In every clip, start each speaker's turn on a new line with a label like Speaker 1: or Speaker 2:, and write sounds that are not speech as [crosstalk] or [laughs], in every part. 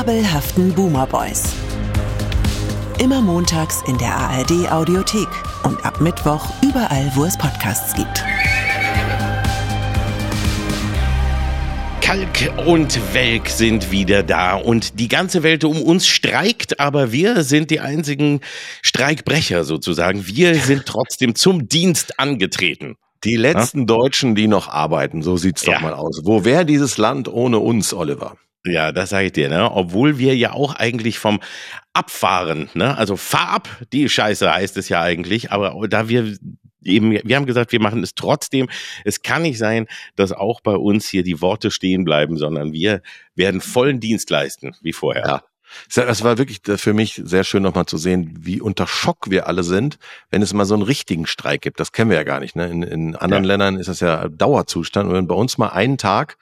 Speaker 1: fabelhaften Boomer Boys. Immer montags in der ARD Audiothek und ab Mittwoch überall, wo es Podcasts gibt.
Speaker 2: Kalk und Welk sind wieder da und die ganze Welt um uns streikt, aber wir sind die einzigen Streikbrecher sozusagen. Wir [laughs] sind trotzdem zum Dienst angetreten.
Speaker 3: Die letzten ja? Deutschen, die noch arbeiten, so sieht's doch ja. mal aus. Wo wäre dieses Land ohne uns, Oliver?
Speaker 2: Ja, das sage ich dir, ne? Obwohl wir ja auch eigentlich vom Abfahren, ne? Also fahr ab, die Scheiße heißt es ja eigentlich, aber da wir eben, wir haben gesagt, wir machen es trotzdem. Es kann nicht sein, dass auch bei uns hier die Worte stehen bleiben, sondern wir werden vollen Dienst leisten, wie vorher.
Speaker 3: Ja. Es war wirklich für mich sehr schön nochmal zu sehen, wie unter Schock wir alle sind, wenn es mal so einen richtigen Streik gibt. Das kennen wir ja gar nicht. Ne? In, in anderen ja. Ländern ist das ja Dauerzustand. Und wenn bei uns mal einen Tag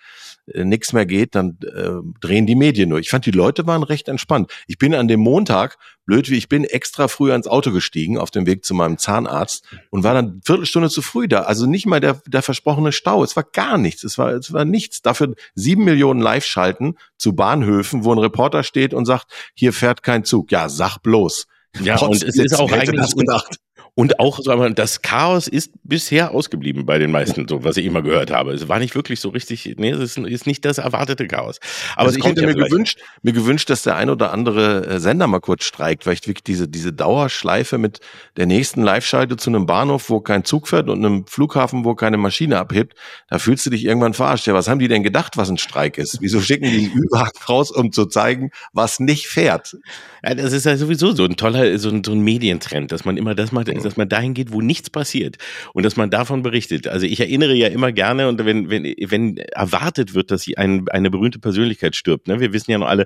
Speaker 3: äh, nichts mehr geht, dann äh, drehen die Medien nur. Ich fand, die Leute waren recht entspannt. Ich bin an dem Montag, blöd wie ich bin, extra früh ans Auto gestiegen auf dem Weg zu meinem Zahnarzt und war dann Viertelstunde zu früh da. Also nicht mal der, der versprochene Stau. Es war gar nichts. Es war, es war nichts. Dafür sieben Millionen Live-Schalten zu Bahnhöfen, wo ein Reporter steht und sagt, hier fährt kein Zug. Ja, sag bloß.
Speaker 2: Ja, und es ist auch eigentlich gedacht. Und auch, so, das Chaos ist bisher ausgeblieben bei den meisten, so was ich immer gehört habe. Es war nicht wirklich so richtig, nee, es ist, ist nicht das erwartete Chaos.
Speaker 3: Aber also ich hätte ja mir gewünscht, mir gewünscht, dass der ein oder andere äh, Sender mal kurz streikt, weil ich wirklich diese, diese Dauerschleife mit der nächsten Live-Schalte zu einem Bahnhof, wo kein Zug fährt und einem Flughafen, wo keine Maschine abhebt, da fühlst du dich irgendwann verarscht. Ja, was haben die denn gedacht, was ein Streik ist? Wieso schicken die einen Ü-Wagen [laughs] raus, um zu zeigen, was nicht fährt?
Speaker 2: Ja, das ist ja sowieso so ein toller, so ein, so ein Medientrend, dass man immer das macht, dass man dahin geht, wo nichts passiert und dass man davon berichtet. Also ich erinnere ja immer gerne und wenn, wenn, wenn erwartet wird, dass ein, eine berühmte Persönlichkeit stirbt, ne? wir wissen ja noch alle,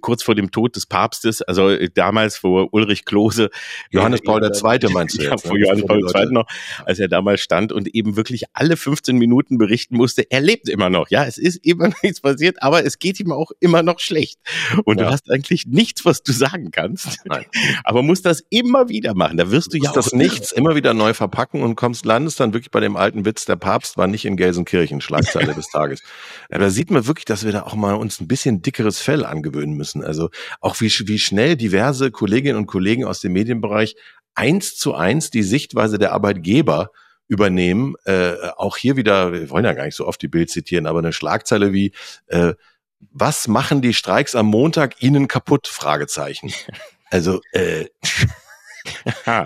Speaker 2: kurz vor dem Tod des Papstes, also damals vor Ulrich Klose.
Speaker 3: Johannes Paul II. [laughs] meinst du
Speaker 2: jetzt? Ja, vor ne? Johannes Paul II. noch, als er damals stand und eben wirklich alle 15 Minuten berichten musste, er lebt immer noch. Ja, es ist immer noch [laughs] nichts passiert, aber es geht ihm auch immer noch schlecht. Und ja. du hast eigentlich nichts, was du sagen kannst. Nein. Aber musst das immer wieder machen. Da wirst du ja
Speaker 3: auch das nichts immer wieder neu verpacken und kommst, landest dann wirklich bei dem alten Witz, der Papst war nicht in Gelsenkirchen, Schlagzeile [laughs] des Tages. Ja, da sieht man wirklich, dass wir da auch mal uns ein bisschen dickeres Fell angewöhnen müssen. Also auch wie, wie schnell diverse Kolleginnen und Kollegen aus dem Medienbereich eins zu eins die Sichtweise der Arbeitgeber übernehmen. Äh, auch hier wieder, wir wollen ja gar nicht so oft die Bild zitieren, aber eine Schlagzeile wie äh, was machen die Streiks am Montag Ihnen kaputt? Fragezeichen. [laughs] Also äh,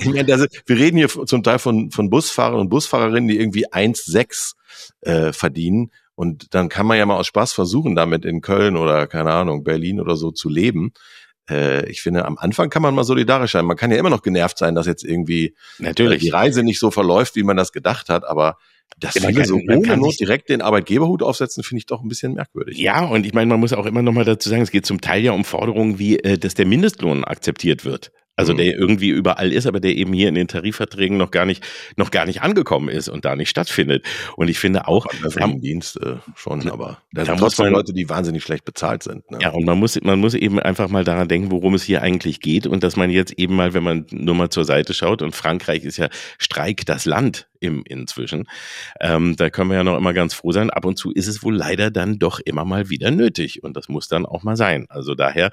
Speaker 3: ich meine, das, wir reden hier zum Teil von, von Busfahrern und Busfahrerinnen, die irgendwie 1,6 äh, verdienen. Und dann kann man ja mal aus Spaß versuchen, damit in Köln oder, keine Ahnung, Berlin oder so zu leben. Äh, ich finde, am Anfang kann man mal solidarisch sein. Man kann ja immer noch genervt sein, dass jetzt irgendwie Natürlich. die Reise nicht so verläuft, wie man das gedacht hat. Aber das ja, viele so ohne Not direkt den Arbeitgeberhut aufsetzen, finde ich doch ein bisschen merkwürdig.
Speaker 2: Ja, und ich meine, man muss auch immer noch mal dazu sagen, es geht zum Teil ja um Forderungen wie, äh, dass der Mindestlohn akzeptiert wird. Also mhm. der irgendwie überall ist, aber der eben hier in den Tarifverträgen noch gar nicht, noch gar nicht angekommen ist und da nicht stattfindet. Und ich finde auch,
Speaker 3: am Dienst äh, schon, aber da, da sind trotzdem man, Leute, die wahnsinnig schlecht bezahlt sind.
Speaker 2: Ne? Ja, und man muss, man muss eben einfach mal daran denken, worum es hier eigentlich geht und dass man jetzt eben mal, wenn man nur mal zur Seite schaut und Frankreich ist ja Streik das Land im inzwischen. Ähm, da können wir ja noch immer ganz froh sein. Ab und zu ist es wohl leider dann doch immer mal wieder nötig und das muss dann auch mal sein. Also daher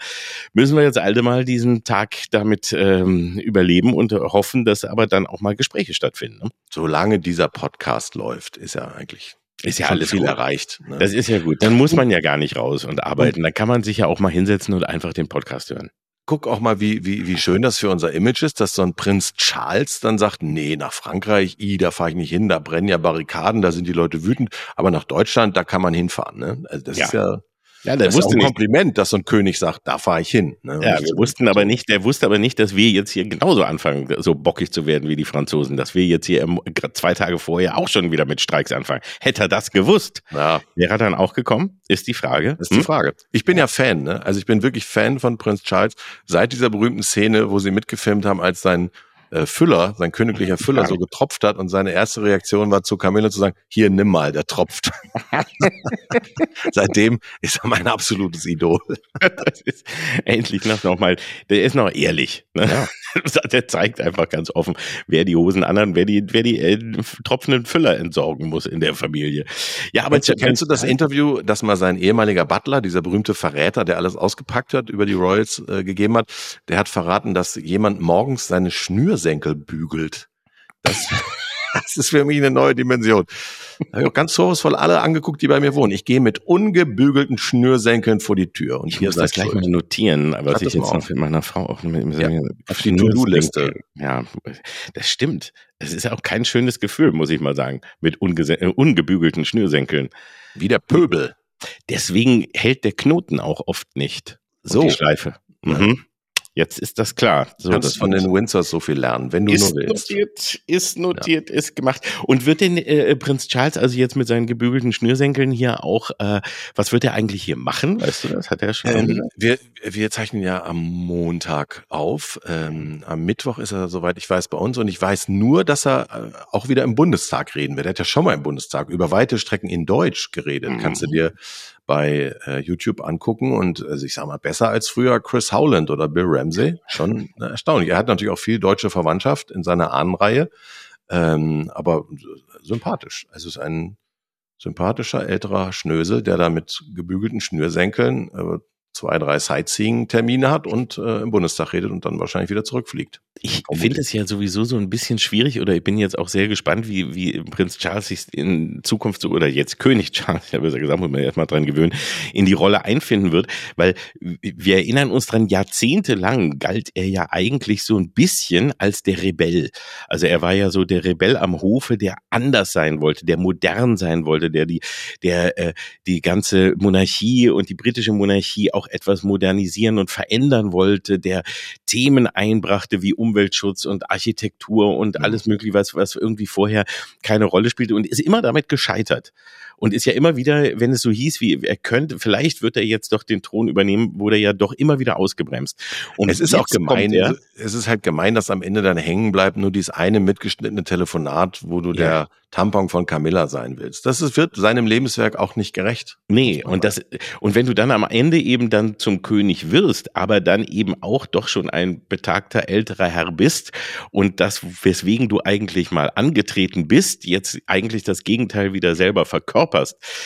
Speaker 2: müssen wir jetzt alle mal diesen Tag damit ähm, überleben und hoffen, dass aber dann auch mal Gespräche stattfinden. Ne?
Speaker 3: Solange dieser Podcast läuft, ist ja eigentlich
Speaker 2: ist ja alles viel gut. erreicht. Ne? Das ist ja gut. Dann muss man ja gar nicht raus und arbeiten. Dann kann man sich ja auch mal hinsetzen und einfach den Podcast hören
Speaker 3: guck auch mal, wie, wie, wie schön das für unser Image ist, dass so ein Prinz Charles dann sagt, nee, nach Frankreich, i, da fahre ich nicht hin, da brennen ja Barrikaden, da sind die Leute wütend, aber nach Deutschland, da kann man hinfahren. Ne? Also das ja. ist ja ja, der das wusste ist ein Kompliment, dass so ein König sagt, da fahre ich hin.
Speaker 2: Ne? Ja, wir wussten aber nicht, der wusste aber nicht, dass wir jetzt hier genauso anfangen, so bockig zu werden wie die Franzosen, dass wir jetzt hier zwei Tage vorher auch schon wieder mit Streiks anfangen. Hätte er das gewusst, ja. wäre er dann auch gekommen? Ist die Frage.
Speaker 3: ist die hm? Frage. Ich bin ja Fan, ne? Also ich bin wirklich Fan von Prinz Charles seit dieser berühmten Szene, wo sie mitgefilmt haben, als sein äh, Füller, sein königlicher Füller so getropft hat und seine erste Reaktion war zu Camilla zu sagen, hier nimm mal, der tropft. [laughs] Seitdem ist er mein absolutes Idol.
Speaker 2: endlich noch mal, der ist noch ehrlich. Ne? Ja. [laughs] Der zeigt einfach ganz offen, wer die Hosen anderen, wer die, wer die äh, tropfenden Füller entsorgen muss in der Familie.
Speaker 3: Ja, aber kennst, kennst du das Interview, das mal sein ehemaliger Butler, dieser berühmte Verräter, der alles ausgepackt hat, über die Royals äh, gegeben hat, der hat verraten, dass jemand morgens seine Schnürsenkel bügelt. Das, [laughs] [laughs] das ist für mich eine neue Dimension. Da habe ich auch ganz vorwurfsvoll alle angeguckt, die bei mir wohnen. Ich gehe mit ungebügelten Schnürsenkeln vor die Tür. Und
Speaker 2: ich muss das gleich mal notieren, was ich jetzt noch mit meiner Frau auch mit,
Speaker 3: ja, auf die To-Do-Liste.
Speaker 2: Ja, das stimmt. Es ist auch kein schönes Gefühl, muss ich mal sagen, mit äh, ungebügelten Schnürsenkeln.
Speaker 3: Wie der Pöbel.
Speaker 2: Deswegen hält der Knoten auch oft nicht. So. Die Schleife. Mhm. Jetzt ist das klar.
Speaker 3: So, Kannst
Speaker 2: das
Speaker 3: von den Windsors so viel lernen, wenn du
Speaker 2: ist
Speaker 3: nur willst.
Speaker 2: Notiert, ist notiert, ja. ist gemacht. Und wird denn äh, Prinz Charles also jetzt mit seinen gebügelten Schnürsenkeln hier auch, äh, was wird er eigentlich hier machen? Weißt du das? Hat er schon?
Speaker 3: Ähm, wir, wir zeichnen ja am Montag auf. Ähm, am Mittwoch ist er, soweit ich weiß, bei uns. Und ich weiß nur, dass er äh, auch wieder im Bundestag reden wird. Er hat ja schon mal im Bundestag über weite Strecken in Deutsch geredet. Mhm. Kannst du dir bei äh, YouTube angucken und also ich sag mal besser als früher Chris Howland oder Bill Ramsey. Schon äh, erstaunlich. Er hat natürlich auch viel deutsche Verwandtschaft in seiner Ahnenreihe, ähm, aber sympathisch. Also es ist ein sympathischer älterer Schnösel, der da mit gebügelten Schnürsenkeln äh, zwei, drei Sightseeing-Termine hat und äh, im Bundestag redet und dann wahrscheinlich wieder zurückfliegt.
Speaker 2: Ich finde es ja sowieso so ein bisschen schwierig oder ich bin jetzt auch sehr gespannt, wie, wie Prinz Charles sich in Zukunft so, oder jetzt König Charles, ich habe ja gesagt, muss man erstmal dran gewöhnen, in die Rolle einfinden wird, weil wir erinnern uns dran, jahrzehntelang galt er ja eigentlich so ein bisschen als der Rebell. Also er war ja so der Rebell am Hofe, der anders sein wollte, der modern sein wollte, der die, der äh, die ganze Monarchie und die britische Monarchie auch etwas modernisieren und verändern wollte, der Themen einbrachte wie Umweltschutz und Architektur und mhm. alles mögliche, was, was irgendwie vorher keine Rolle spielte und ist immer damit gescheitert und ist ja immer wieder, wenn es so hieß, wie er könnte, vielleicht wird er jetzt doch den Thron übernehmen, wurde er ja doch immer wieder ausgebremst.
Speaker 3: Und es ist auch gemein, er, es ist halt gemein, dass am Ende dann hängen bleibt nur dieses eine mitgeschnittene Telefonat, wo du ja. der Tampon von Camilla sein willst. Das ist, wird seinem Lebenswerk auch nicht gerecht.
Speaker 2: Nee, und das, und wenn du dann am Ende eben dann zum König wirst, aber dann eben auch doch schon ein betagter älterer Herr bist und das, weswegen du eigentlich mal angetreten bist, jetzt eigentlich das Gegenteil wieder selber verkörperst,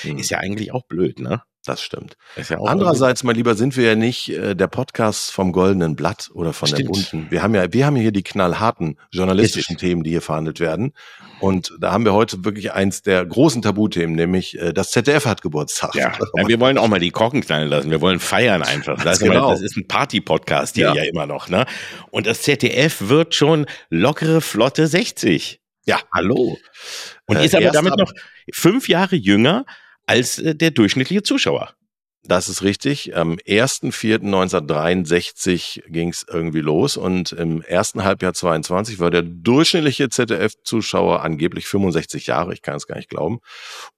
Speaker 2: mhm. ist ja eigentlich auch blöd, ne?
Speaker 3: Das stimmt. Ja Andererseits, mein Lieber, sind wir ja nicht äh, der Podcast vom Goldenen Blatt oder von stimmt. der Bunten. Wir haben ja, wir haben hier die knallharten journalistischen Richtig. Themen, die hier verhandelt werden. Und da haben wir heute wirklich eins der großen Tabuthemen, nämlich äh, das ZDF hat Geburtstag.
Speaker 2: Ja. [laughs] ja, wir wollen auch mal die Korken knallen lassen. Wir wollen feiern einfach. Das, [laughs] genau. das ist ein Party-Podcast hier ja. ja immer noch. Ne? Und das ZDF wird schon lockere, flotte 60. Ja, hallo. Und äh, ist aber damit noch fünf Jahre jünger als äh, der durchschnittliche Zuschauer.
Speaker 3: Das ist richtig. Am 1.4.1963 ging es irgendwie los und im ersten Halbjahr 22 war der durchschnittliche ZDF-Zuschauer angeblich 65 Jahre, ich kann es gar nicht glauben.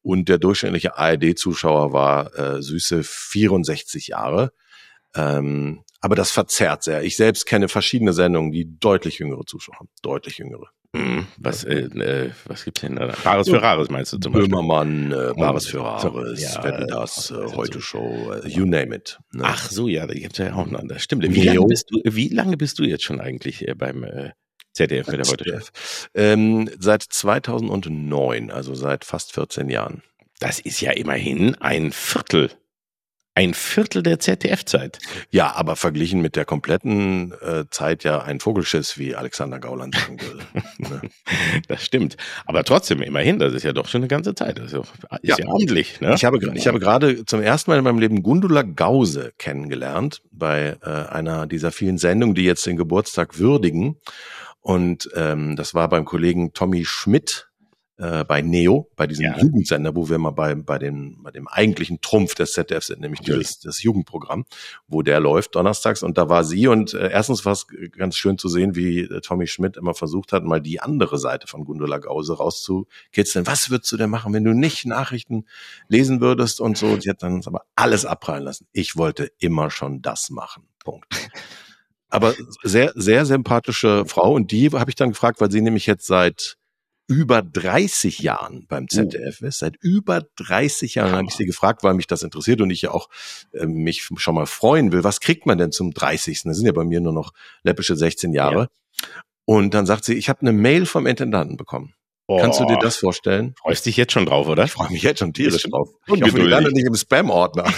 Speaker 3: Und der durchschnittliche ARD-Zuschauer war äh, süße 64 Jahre. Ähm, aber das verzerrt sehr. Ich selbst kenne verschiedene Sendungen, die deutlich jüngere Zuschauer haben. Deutlich jüngere.
Speaker 2: Hm, was, äh, äh, was gibt's denn da? Bares für Rares meinst du
Speaker 3: zum Beispiel? Böhmermann, äh, Bares für Rares, ja, Wetten das, äh, Heute Show, äh, you name it.
Speaker 2: Ne? Ach so, ja, da gibt's ja auch noch, das stimmt. Wie lange bist du, wie lange bist du jetzt schon eigentlich äh, beim äh, ZDF bei der Heute Show?
Speaker 3: Ähm, seit 2009, also seit fast 14 Jahren.
Speaker 2: Das ist ja immerhin ein Viertel ein Viertel der ZDF-Zeit.
Speaker 3: Ja, aber verglichen mit der kompletten äh, Zeit ja ein Vogelschiss, wie Alexander Gauland sagen würde. [laughs]
Speaker 2: ne? Das stimmt. Aber trotzdem, immerhin, das ist ja doch schon eine ganze Zeit. Das ist ja, ist ja. ja ordentlich. Ne?
Speaker 3: Ich habe, ich habe gerade zum ersten Mal in meinem Leben Gundula Gause kennengelernt bei äh, einer dieser vielen Sendungen, die jetzt den Geburtstag würdigen. Und ähm, das war beim Kollegen Tommy Schmidt, äh, bei Neo, bei diesem ja. Jugendsender, wo wir mal bei, bei, dem, bei dem eigentlichen Trumpf des ZDF sind, nämlich dieses, das Jugendprogramm, wo der läuft donnerstags. Und da war sie und äh, erstens war es ganz schön zu sehen, wie äh, Tommy Schmidt immer versucht hat, mal die andere Seite von Gundula Gause rauszukitzeln. Was würdest du denn machen, wenn du nicht Nachrichten lesen würdest und so? Und sie hat dann aber alles abprallen lassen. Ich wollte immer schon das machen. Punkt. Aber sehr, sehr sympathische Frau. Und die habe ich dann gefragt, weil sie nämlich jetzt seit über 30 Jahren beim ZDF ist, seit über 30 Jahren habe ich sie gefragt, weil mich das interessiert und ich ja auch äh, mich schon mal freuen will. Was kriegt man denn zum 30. Das sind ja bei mir nur noch läppische 16 Jahre. Ja. Und dann sagt sie, ich habe eine Mail vom Intendanten bekommen. Oh, Kannst du dir das vorstellen?
Speaker 2: Freust dich jetzt schon drauf, oder?
Speaker 3: Ich freue mich jetzt schon tierisch drauf. Ich hoffe, die landen nicht im Spam-Ordner.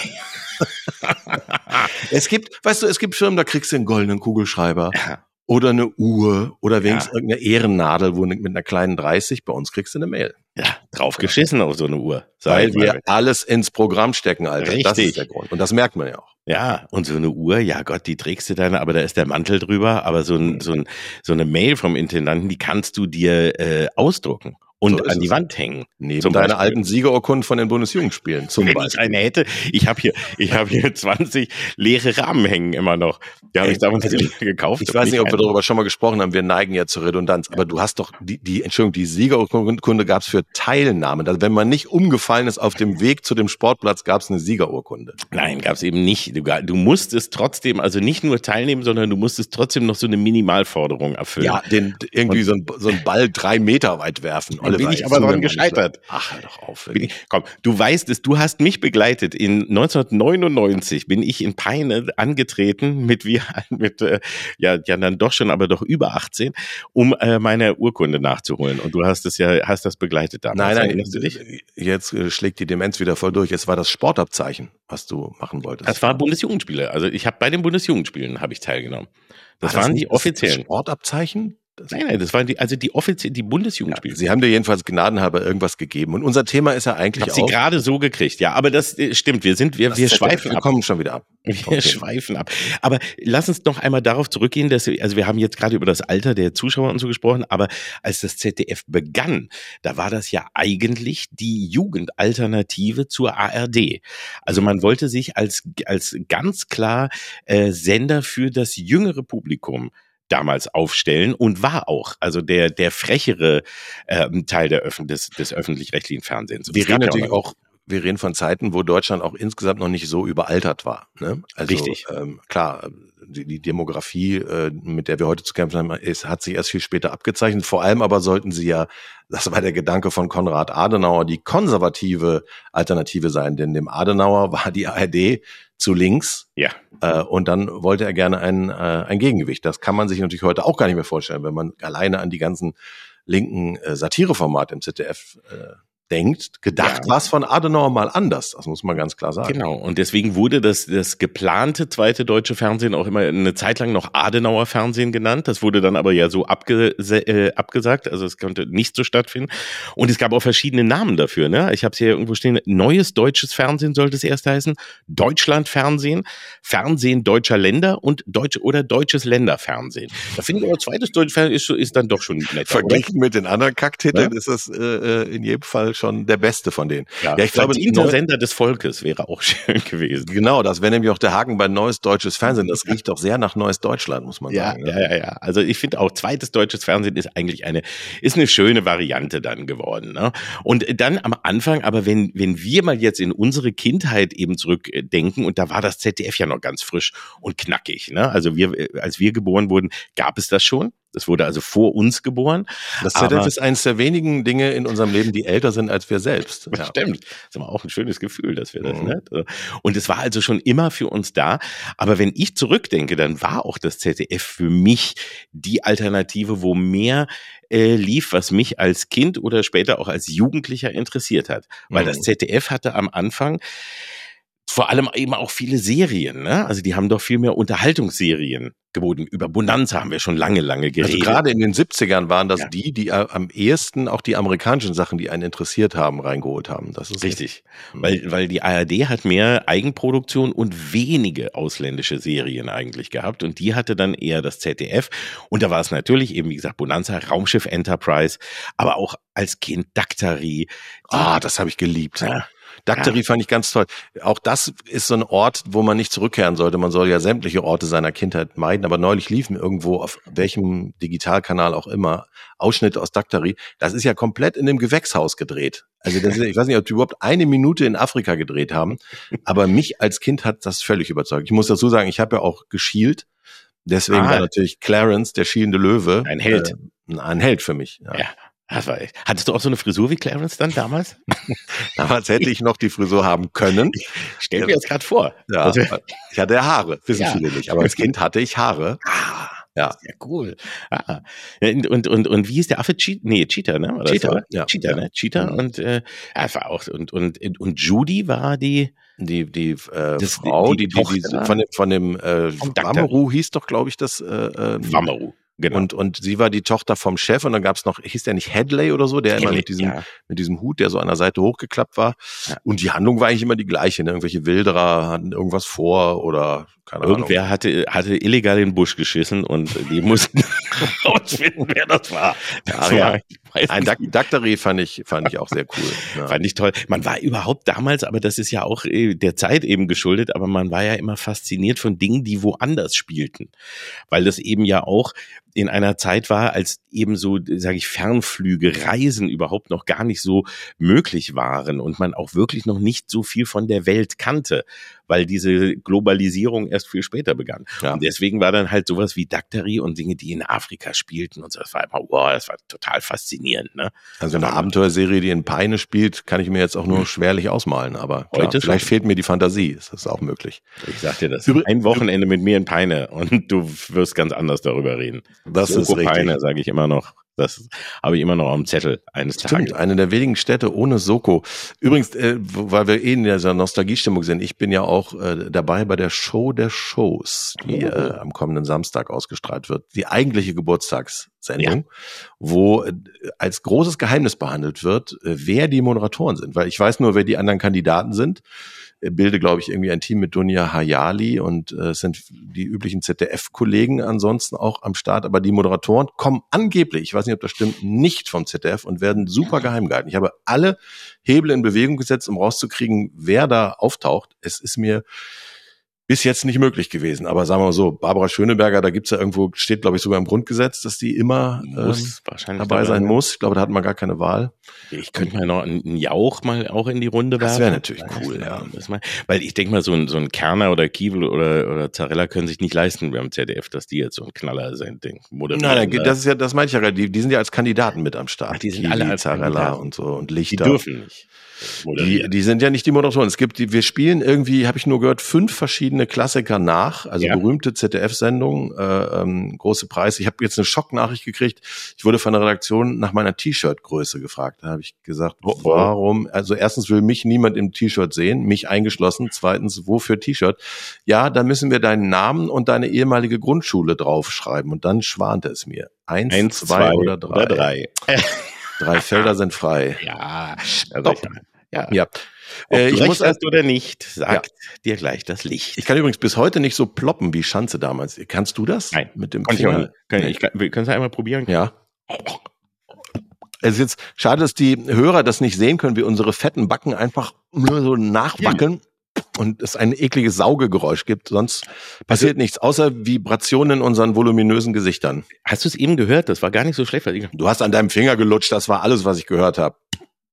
Speaker 3: [laughs] es gibt, weißt du, es gibt Firmen, da kriegst du einen goldenen Kugelschreiber. Ja oder eine Uhr oder wenigstens ja. irgendeine Ehrennadel, wo mit einer kleinen 30, bei uns kriegst du eine Mail.
Speaker 2: Ja, drauf geschissen auf so eine Uhr.
Speaker 3: Weil wir alles ins Programm stecken, Alter. Richtig. Das ist der Grund. Und das merkt man ja auch.
Speaker 2: Ja, und so eine Uhr, ja Gott, die trägst du dann, aber da ist der Mantel drüber, aber so, ein, so, ein, so eine Mail vom Intendanten, die kannst du dir äh, ausdrucken und so an die Wand hängen.
Speaker 3: Neben deine alten Siegerurkunden von den Bundesjugendspielen
Speaker 2: zum Wenn Beispiel. ich eine hätte, ich habe hier, ich habe hier [laughs] 20 leere Rahmen hängen immer noch. Die habe ich damals also, gekauft.
Speaker 3: Ich weiß nicht, ob wir darüber schon mal gesprochen haben. Wir neigen ja zur Redundanz. Aber du hast doch die, die Entschuldigung, die Siegerurkunde gab es für Teilnahmen. Also wenn man nicht umgefallen ist auf dem Weg zu dem Sportplatz, gab es eine Siegerurkunde.
Speaker 2: Nein, gab es eben nicht. Du, du musstest trotzdem, also nicht nur teilnehmen, sondern du musstest trotzdem noch so eine Minimalforderung erfüllen. Ja,
Speaker 3: den irgendwie so ein, so ein Ball drei Meter weit werfen.
Speaker 2: Oliver, bin ich aber daran gescheitert.
Speaker 3: Ach, hör doch auf.
Speaker 2: Ich, komm, du weißt es, du hast mich begleitet. In 1999 bin ich in Peine angetreten mit wir [laughs] mit äh, ja ja dann doch schon, aber doch über 18, um äh, meine Urkunde nachzuholen. Und du hast es ja hast das begleitet
Speaker 3: damals. Nein, nein, du dich? jetzt äh, schlägt die Demenz wieder voll durch. Es war das Sportabzeichen, was du machen wolltest.
Speaker 2: Das war Bundesjugendspiele. Also ich habe bei den Bundesjugendspielen habe ich teilgenommen. Das, das waren die offiziellen
Speaker 3: Sportabzeichen.
Speaker 2: Das nein, nein, das waren die, also die offiziell die Bundesjugendspiele.
Speaker 3: Ja, Sie haben dir jedenfalls gnadenhalber irgendwas gegeben. Und unser Thema ist ja eigentlich
Speaker 2: Hab auch. Sie gerade so gekriegt, ja. Aber das äh, stimmt. Wir sind, wir, wir schweifen
Speaker 3: wir ab. Wir kommen schon wieder ab.
Speaker 2: Wir okay. schweifen ab. Aber lass uns noch einmal darauf zurückgehen, dass wir, also wir haben jetzt gerade über das Alter der Zuschauer und so gesprochen. Aber als das ZDF begann, da war das ja eigentlich die Jugendalternative zur ARD. Also man wollte sich als als ganz klar äh, Sender für das jüngere Publikum damals aufstellen und war auch, also der der frechere ähm, Teil der Öffn des, des öffentlich-rechtlichen Fernsehens.
Speaker 3: Wir reden natürlich auch wir reden von Zeiten, wo Deutschland auch insgesamt noch nicht so überaltert war. Ne?
Speaker 2: Also, Richtig.
Speaker 3: Ähm, klar, die, die Demografie, äh, mit der wir heute zu kämpfen haben, ist, hat sich erst viel später abgezeichnet. Vor allem aber sollten sie ja, das war der Gedanke von Konrad Adenauer, die konservative Alternative sein. Denn dem Adenauer war die ARD zu links.
Speaker 2: Ja.
Speaker 3: Äh, und dann wollte er gerne ein, äh, ein Gegengewicht. Das kann man sich natürlich heute auch gar nicht mehr vorstellen, wenn man alleine an die ganzen linken äh, Satireformate im ZDF äh, denkt, gedacht ja. was von Adenauer mal anders. Das muss man ganz klar sagen.
Speaker 2: Genau. Und deswegen wurde das, das geplante zweite deutsche Fernsehen auch immer eine Zeit lang noch Adenauer Fernsehen genannt. Das wurde dann aber ja so abge, äh, abgesagt. Also es konnte nicht so stattfinden. Und es gab auch verschiedene Namen dafür. Ne? Ich habe es hier irgendwo stehen. Neues deutsches Fernsehen sollte es erst heißen. Deutschlandfernsehen, Fernsehen deutscher Länder und Deutsch oder deutsches Länderfernsehen. Da finde ich aber zweites deutsches Fernsehen ist, ist dann doch schon
Speaker 3: netter. Verglichen oder? mit den anderen Kacktiteln ja? ist das äh, äh in jedem Fall schon der beste von denen.
Speaker 2: Ja, ja ich glaube, der Sender des Volkes wäre auch [laughs] schön gewesen.
Speaker 3: Genau, das wäre nämlich auch der Haken bei Neues Deutsches Fernsehen. Das riecht doch sehr nach Neues Deutschland, muss man
Speaker 2: ja,
Speaker 3: sagen.
Speaker 2: Ja, ja, ja. Also ich finde auch zweites deutsches Fernsehen ist eigentlich eine, ist eine schöne Variante dann geworden. Ne? Und dann am Anfang, aber wenn, wenn wir mal jetzt in unsere Kindheit eben zurückdenken, und da war das ZDF ja noch ganz frisch und knackig. Ne? Also wir, als wir geboren wurden, gab es das schon. Es wurde also vor uns geboren.
Speaker 3: Das ZDF ist eines der wenigen Dinge in unserem Leben, die älter sind als wir selbst. [laughs]
Speaker 2: Ja. Stimmt. Das ist aber auch ein schönes Gefühl, dass wir das, mhm. ne? Und es war also schon immer für uns da. Aber wenn ich zurückdenke, dann war auch das ZDF für mich die Alternative, wo mehr äh, lief, was mich als Kind oder später auch als Jugendlicher interessiert hat. Weil mhm. das ZDF hatte am Anfang vor allem eben auch viele Serien, ne? Also die haben doch viel mehr Unterhaltungsserien geboten. Über Bonanza haben wir schon lange, lange geredet. Also
Speaker 3: gerade in den 70ern waren das ja. die, die am ehesten auch die amerikanischen Sachen, die einen interessiert haben, reingeholt haben. Das ist
Speaker 2: richtig. Mhm. Weil, weil die ARD hat mehr Eigenproduktion und wenige ausländische Serien eigentlich gehabt. Und die hatte dann eher das ZDF. Und da war es natürlich eben, wie gesagt, Bonanza, Raumschiff Enterprise, aber auch als Kind Daktari.
Speaker 3: Ah, das habe ich geliebt. Ja. Daktari ja. fand ich ganz toll. Auch das ist so ein Ort, wo man nicht zurückkehren sollte. Man soll ja sämtliche Orte seiner Kindheit meiden. Aber neulich liefen irgendwo auf welchem Digitalkanal auch immer Ausschnitte aus Daktari. Das ist ja komplett in dem Gewächshaus gedreht. Also ist, ich weiß nicht, ob die überhaupt eine Minute in Afrika gedreht haben. Aber mich als Kind hat das völlig überzeugt. Ich muss dazu sagen, ich habe ja auch geschielt Deswegen
Speaker 2: Ah.
Speaker 3: war natürlich Clarence, der schielende Löwe,
Speaker 2: Ein Held.
Speaker 3: Äh, ein Held für mich. Ja.
Speaker 2: Ja. War, hattest du auch so eine Frisur wie Clarence dann damals? [laughs]
Speaker 3: Damals hätte ich noch die Frisur haben können.
Speaker 2: Stell mir das gerade vor.
Speaker 3: Ja,
Speaker 2: Also,
Speaker 3: ich hatte Haare, wissen
Speaker 2: Ja.
Speaker 3: viele nicht. Aber als Kind hatte ich Haare.
Speaker 2: ah,
Speaker 3: Ja.
Speaker 2: Ja, cool. Ah. Und, und, und, wie ist der Affe? Cheetah? Nee, Cheetah, ne? Das
Speaker 3: Cheetah, ja.
Speaker 2: Cheetah, ne? Cheetah.
Speaker 3: Mhm.
Speaker 2: Und äh, war auch, und, und, und Judy war die,
Speaker 3: Die, die äh,
Speaker 2: Das-
Speaker 3: Frau,
Speaker 2: die-
Speaker 3: die, die, die, von dem, von dem äh. Wammeru hieß doch, glaube ich, das. Äh, äh,
Speaker 2: Wammeru. Genau.
Speaker 3: Und, und sie war die Tochter vom Chef und dann gab es noch, hieß der nicht Headley oder so, der immer mit diesem,
Speaker 2: ja.
Speaker 3: mit diesem Hut, der so an der Seite hochgeklappt war.
Speaker 2: Ja.
Speaker 3: Und die Handlung war eigentlich immer die gleiche. Ne? Irgendwelche Wilderer hatten irgendwas vor oder keine Ahnung.
Speaker 2: Irgendwer hatte, hatte illegal in den Busch geschissen und die mussten [laughs] rausfinden, wer das war. Das
Speaker 3: Ja,
Speaker 2: war
Speaker 3: ja. Ein Daktari fand ich, fand ich auch sehr cool. Ja.
Speaker 2: Fand ich toll. Man war überhaupt damals, aber das ist ja auch äh, der Zeit eben geschuldet, aber man war ja immer fasziniert von Dingen, die woanders spielten. Weil das eben ja auch in einer Zeit war, als eben so, sage ich, Fernflüge, Reisen überhaupt noch gar nicht so möglich waren und man auch wirklich noch nicht so viel von der Welt kannte, weil diese Globalisierung erst viel später begann.
Speaker 3: Ja.
Speaker 2: Und deswegen war dann halt sowas wie Daktari und Dinge, die in Afrika spielten und so. Das war immer, wow, das war total faszinierend, ne?
Speaker 3: Also eine Abenteuerserie, die in Peine spielt, kann ich mir jetzt auch nur schwerlich ausmalen. Aber klar,
Speaker 2: Heute
Speaker 3: vielleicht
Speaker 2: schon.
Speaker 3: fehlt mir die Fantasie. Ist das auch möglich?
Speaker 2: Ich sag dir das.
Speaker 3: Übr-
Speaker 2: Ein Wochenende mit mir in Peine und du wirst ganz anders darüber reden.
Speaker 3: Das ist
Speaker 2: Soko
Speaker 3: richtig.
Speaker 2: Peine, sage ich immer noch. Das habe ich immer noch am Zettel eines
Speaker 3: Stimmt,
Speaker 2: Tages.
Speaker 3: eine der wenigen Städte ohne Soko. Übrigens, äh, weil wir eh in dieser Nostalgiestimmung sind, ich bin ja auch äh, dabei bei der Show der Shows, die
Speaker 2: Oh.
Speaker 3: äh, am kommenden Samstag ausgestrahlt wird. Die eigentliche Geburtstagssendung, wo äh, als großes Geheimnis behandelt wird, äh, wer die Moderatoren sind. Weil ich weiß nur, wer die anderen Kandidaten sind. Äh, Bilde, glaube ich, irgendwie ein Team mit Dunja Hayali und äh, sind die üblichen ZDF-Kollegen ansonsten auch am Start. Aber die Moderatoren kommen angeblich, ich weiß nicht, ob das stimmt, nicht vom ZDF und werden super geheim gehalten. Ich habe alle Hebel in Bewegung gesetzt, um rauszukriegen, wer da auftaucht. Es ist mir bis jetzt nicht möglich gewesen. Aber sagen wir mal so, Barbara Schöneberger, da gibt's ja irgendwo, steht glaube ich sogar im Grundgesetz, dass die immer ähm,
Speaker 2: Muss wahrscheinlich
Speaker 3: dabei sein muss. Ich glaube, da hat man gar keine Wahl.
Speaker 2: Ich könnte mal noch einen Jauch mal auch in die Runde werfen.
Speaker 3: Das wäre natürlich cool, ja.
Speaker 2: mal- Weil ich denke mal, so ein, so ein Kerner oder Kiewel oder, oder Zarella können sich nicht leisten beim ZDF, dass die jetzt so ein Knaller sind. Moderieren,
Speaker 3: Nein,
Speaker 2: ne?
Speaker 3: das ist ja, das meine ich ja gerade. Die, die sind ja als Kandidaten mit am Start.
Speaker 2: Ach, die sind
Speaker 3: Kiwi,
Speaker 2: alle als
Speaker 3: Zarella und so und
Speaker 2: die
Speaker 3: Lichter.
Speaker 2: dürfen nicht
Speaker 3: Die, die sind ja nicht die Moderatoren. Es gibt, die, wir spielen irgendwie, habe ich nur gehört, fünf verschiedene Klassiker nach, also
Speaker 2: Ja.
Speaker 3: berühmte ZDF-Sendungen, äh, ähm, große Preise. Ich habe jetzt eine Schocknachricht gekriegt. Ich wurde von der Redaktion nach meiner T-Shirt-Größe gefragt. Da habe ich gesagt,
Speaker 2: Oh, oh.
Speaker 3: warum? Also erstens will mich niemand im T-Shirt sehen, mich eingeschlossen. Zweitens, wofür T-Shirt? Ja, da müssen wir deinen Namen und deine ehemalige Grundschule draufschreiben. Und dann schwante es mir. Eins,
Speaker 2: Eins,
Speaker 3: zwei, oder drei.
Speaker 2: Oder drei. [laughs]
Speaker 3: Drei Felder sind frei.
Speaker 2: Ja, ich mal. ja.
Speaker 3: Ja.
Speaker 2: Ob
Speaker 3: Äh, ich muss
Speaker 2: hast oder nicht, sagt dir gleich das Licht.
Speaker 3: Ich kann übrigens bis heute nicht so ploppen wie Schanze damals. Kannst du das?
Speaker 2: Nein.
Speaker 3: Mit dem
Speaker 2: Kann ich, auch
Speaker 3: Finger?
Speaker 2: nicht. kann, ich kann, wir können es einmal probieren.
Speaker 3: Ja. Es ist jetzt schade, dass die Hörer das nicht sehen können, wie unsere fetten Backen einfach nur so nachwackeln und es ein ekliges Saugegeräusch gibt. Sonst passiert nichts, außer Vibrationen in unseren voluminösen Gesichtern.
Speaker 2: Hast du es eben gehört? Das war gar nicht so schlecht. Was ich,
Speaker 3: Du hast an deinem Finger gelutscht, das war alles, was ich gehört habe.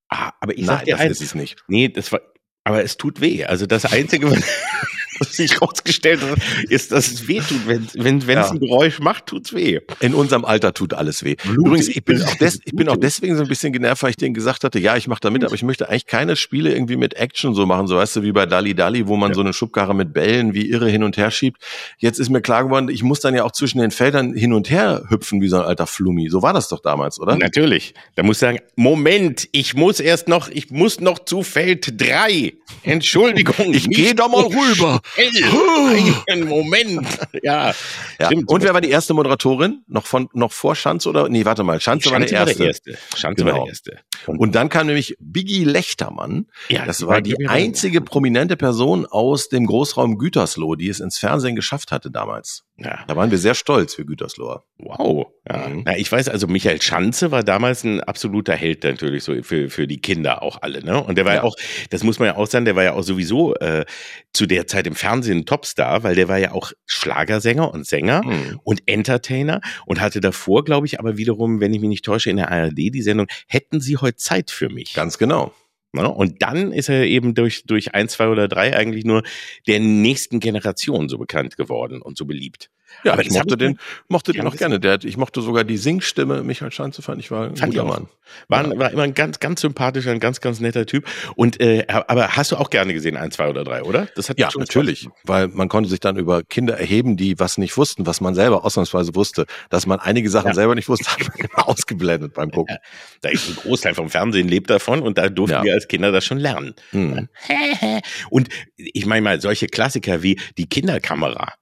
Speaker 2: ah, aber ich
Speaker 3: Nein,
Speaker 2: sag dir
Speaker 3: das
Speaker 2: eins.
Speaker 3: ist es nicht.
Speaker 2: Nee, das war, aber es tut weh. Also das Einzige, was [laughs] sich rausgestellt hat, ist, dass es weh tut. Wenn, wenn, wenn es
Speaker 3: Ja.
Speaker 2: ein Geräusch macht, tut's weh.
Speaker 3: In unserem Alter tut alles weh.
Speaker 2: Blutig.
Speaker 3: Übrigens, ich bin, auch des, [laughs] ich bin auch deswegen so ein bisschen genervt, weil ich denen gesagt hatte, ja, ich mache da mit, aber ich möchte eigentlich keine Spiele irgendwie mit Action so machen, so weißt du, wie bei Dali Dali, wo man
Speaker 2: Ja.
Speaker 3: so eine Schubkarre mit Bällen wie irre hin und her schiebt. Jetzt ist mir klar geworden, ich muss dann ja auch zwischen den Feldern hin und her hüpfen wie so ein alter Flummi. So war das doch damals, oder?
Speaker 2: Natürlich. Da muss ich sagen, Moment, ich muss erst noch, ich muss noch zu Feld drei. Entschuldigung.
Speaker 3: Ich gehe da mal rüber.
Speaker 2: Schnell. Einen Moment. [laughs] Ja.
Speaker 3: Ja.
Speaker 2: Stimmt.
Speaker 3: Und wer war die erste Moderatorin? Noch von, noch vor Schanze oder? Nee, warte mal, Schanze, war, der erste.
Speaker 2: Schanze war
Speaker 3: Genau.
Speaker 2: der erste.
Speaker 3: Und dann kam nämlich Biggie Lechtermann.
Speaker 2: ja,
Speaker 3: Das war die einzige prominente Person aus dem Großraum Gütersloh, die es ins Fernsehen geschafft hatte damals.
Speaker 2: Ja.
Speaker 3: Da waren wir sehr stolz für Gütersloher.
Speaker 2: Wow. Ja.
Speaker 3: Mhm.
Speaker 2: Na, ich weiß, also Michael Schanze war damals ein absoluter Held natürlich so für, für die Kinder auch alle, ne? Und der war ja.
Speaker 3: Ja.
Speaker 2: auch, das muss man ja auch sagen, der war ja auch sowieso äh, zu der Zeit im Fernsehen ein Topstar, weil der war ja auch Schlagersänger und Sänger
Speaker 3: Hm.
Speaker 2: und Entertainer und hatte davor, glaube ich, aber wiederum, wenn ich mich nicht täusche, in der ARD die Sendung, hätten Sie heute Zeit für mich?
Speaker 3: Ganz genau.
Speaker 2: Ne? Und dann ist er eben durch, durch ein, zwei oder drei eigentlich nur der nächsten Generation so bekannt geworden und so beliebt.
Speaker 3: Ja, aber ich mochte den, mochte den auch gerne. Der, ich mochte sogar die Singstimme. Michael Schanze fand ich war ein
Speaker 2: fand guter Mann. War, war immer ein ganz, ganz sympathischer, ein ganz, ganz netter Typ. Und äh, aber hast du auch gerne gesehen, ein, zwei oder drei, oder?
Speaker 3: Das hat ja natürlich, weil man konnte sich dann über Kinder erheben, die was nicht wussten, was man selber ausnahmsweise wusste, dass man einige Sachen ja. selber nicht wusste, [laughs] hat man immer ausgeblendet beim Gucken. Ja, [laughs]
Speaker 2: da ist ein Großteil vom Fernsehen lebt davon und da durften ja. wir als Kinder das schon lernen. Hm. [laughs] Und ich meine mal solche Klassiker wie die Kinderkamera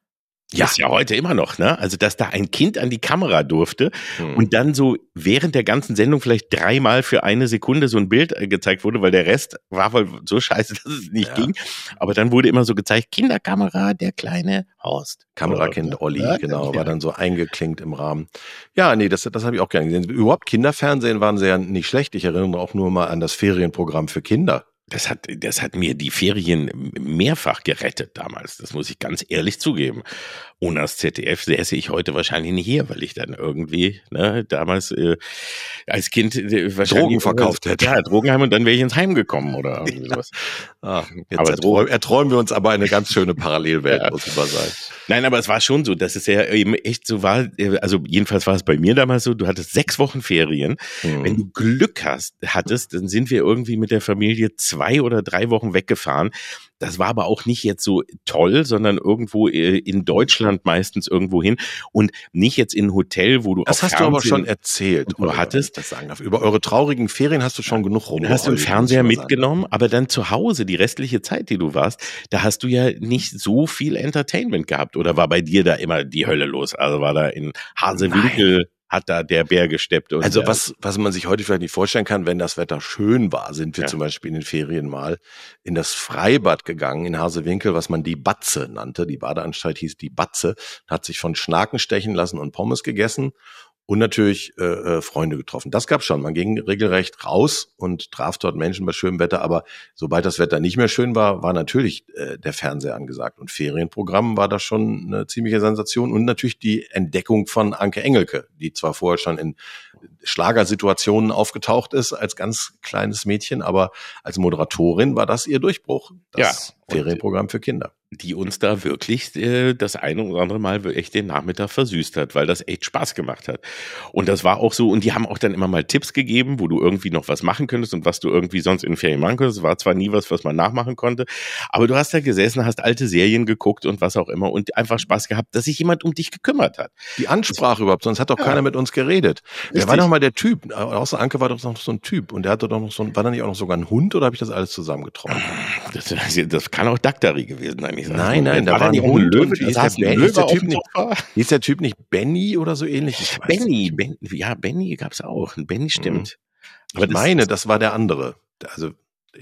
Speaker 2: ja. Ist ja heute immer noch, ne? Also, dass da ein Kind an die Kamera durfte mhm. und dann so während der ganzen Sendung vielleicht dreimal für eine Sekunde so ein Bild äh, gezeigt wurde, weil der Rest war wohl so scheiße, [laughs] dass es nicht ja. ging. Aber dann wurde immer so gezeigt, Kinderkamera, der kleine Horst.
Speaker 3: Kamerakind Olli, ja, genau, war dann so eingeklinkt im Rahmen. Ja, nee, das, das habe ich auch gerne gesehen. Überhaupt Kinderfernsehen waren sehr nicht schlecht. Ich erinnere auch nur mal an das Ferienprogramm für Kinder.
Speaker 2: Das hat, das hat mir die Ferien mehrfach gerettet damals. Das muss ich ganz ehrlich zugeben. Ohne das ZDF säße ich heute wahrscheinlich nicht hier, weil ich dann irgendwie ne, damals äh, als Kind
Speaker 3: äh, wahrscheinlich Drogen verkauft hätte.
Speaker 2: Ja, Drogenheim und dann wäre ich ins Heim gekommen oder [laughs] irgendwie sowas.
Speaker 3: Ah, jetzt aber erträumen, erträumen wir uns aber eine ganz schöne Parallelwelt, ja. muss ich mal sagen.
Speaker 2: Nein, aber es war schon so, dass es ja eben echt so war. Äh, also jedenfalls war es bei mir damals so. Du hattest sechs Wochen Ferien. Mhm. Wenn du Glück hast, hattest, dann sind wir irgendwie mit der Familie zwei oder drei Wochen weggefahren. Das war aber auch nicht jetzt so toll, sondern irgendwo äh, in Deutschland meistens irgendwo hin und nicht jetzt in ein Hotel, wo du
Speaker 3: Das hast Fernsehen du aber schon erzählt.
Speaker 2: Oder hattest.
Speaker 3: Das sagen darf. Über eure traurigen Ferien hast du schon genug
Speaker 2: rum. Hast du einen Fernseher mitgenommen, aber dann zu Hause, die restliche Zeit, die du warst, da hast du ja nicht so viel Entertainment gehabt. Oder war bei dir da immer die Hölle los? Also war da in Hasewinkel Nein hat da der Bär gesteppt.
Speaker 3: also was, was man sich heute vielleicht nicht vorstellen kann, wenn das Wetter schön war, sind wir ja. zum Beispiel in den Ferien mal in das Freibad gegangen in Hasewinkel, was man die Batze nannte. Die Badeanstalt hieß die Batze, hat sich von Schnaken stechen lassen und Pommes gegessen und natürlich äh, äh, Freunde getroffen. Das gab's schon. Man ging regelrecht raus und traf dort Menschen bei schönem Wetter. Aber sobald das Wetter nicht mehr schön war, war natürlich äh, der Fernseher angesagt. Und Ferienprogramm war das schon eine ziemliche Sensation. Und natürlich die Entdeckung von Anke Engelke, die zwar vorher schon in Schlagersituationen aufgetaucht ist als ganz kleines Mädchen, aber als Moderatorin war das ihr Durchbruch. Das ja, Ferienprogramm für Kinder
Speaker 2: die uns da wirklich äh, das eine oder andere Mal echt den Nachmittag versüßt hat, weil das echt Spaß gemacht hat. Und das war auch so, und die haben auch dann immer mal Tipps gegeben, wo du irgendwie noch was machen könntest und was du irgendwie sonst in Ferien machen könntest. War zwar nie was, was man nachmachen konnte, aber du hast da gesessen, hast alte Serien geguckt und was auch immer und einfach Spaß gehabt, dass sich jemand um dich gekümmert hat.
Speaker 3: Die Ansprache das, überhaupt, sonst hat doch ja. keiner mit uns geredet. Richtig. Der war doch mal der Typ, außer Anke war doch noch so ein Typ und der hatte doch noch so ein, war da nicht auch noch sogar ein Hund oder habe ich das alles zusammengetroffen?
Speaker 2: Das, das kann auch Daktari gewesen sein.
Speaker 3: Nein, nein, da war, ein Hund. Löwe, hieß, der, hieß, der typ nicht, hieß der Typ nicht Benny oder so ähnlich?
Speaker 2: Benny, ben, ja, Benny gab's auch. Benny stimmt.
Speaker 3: Mhm. Aber ich meine, das war der andere. Also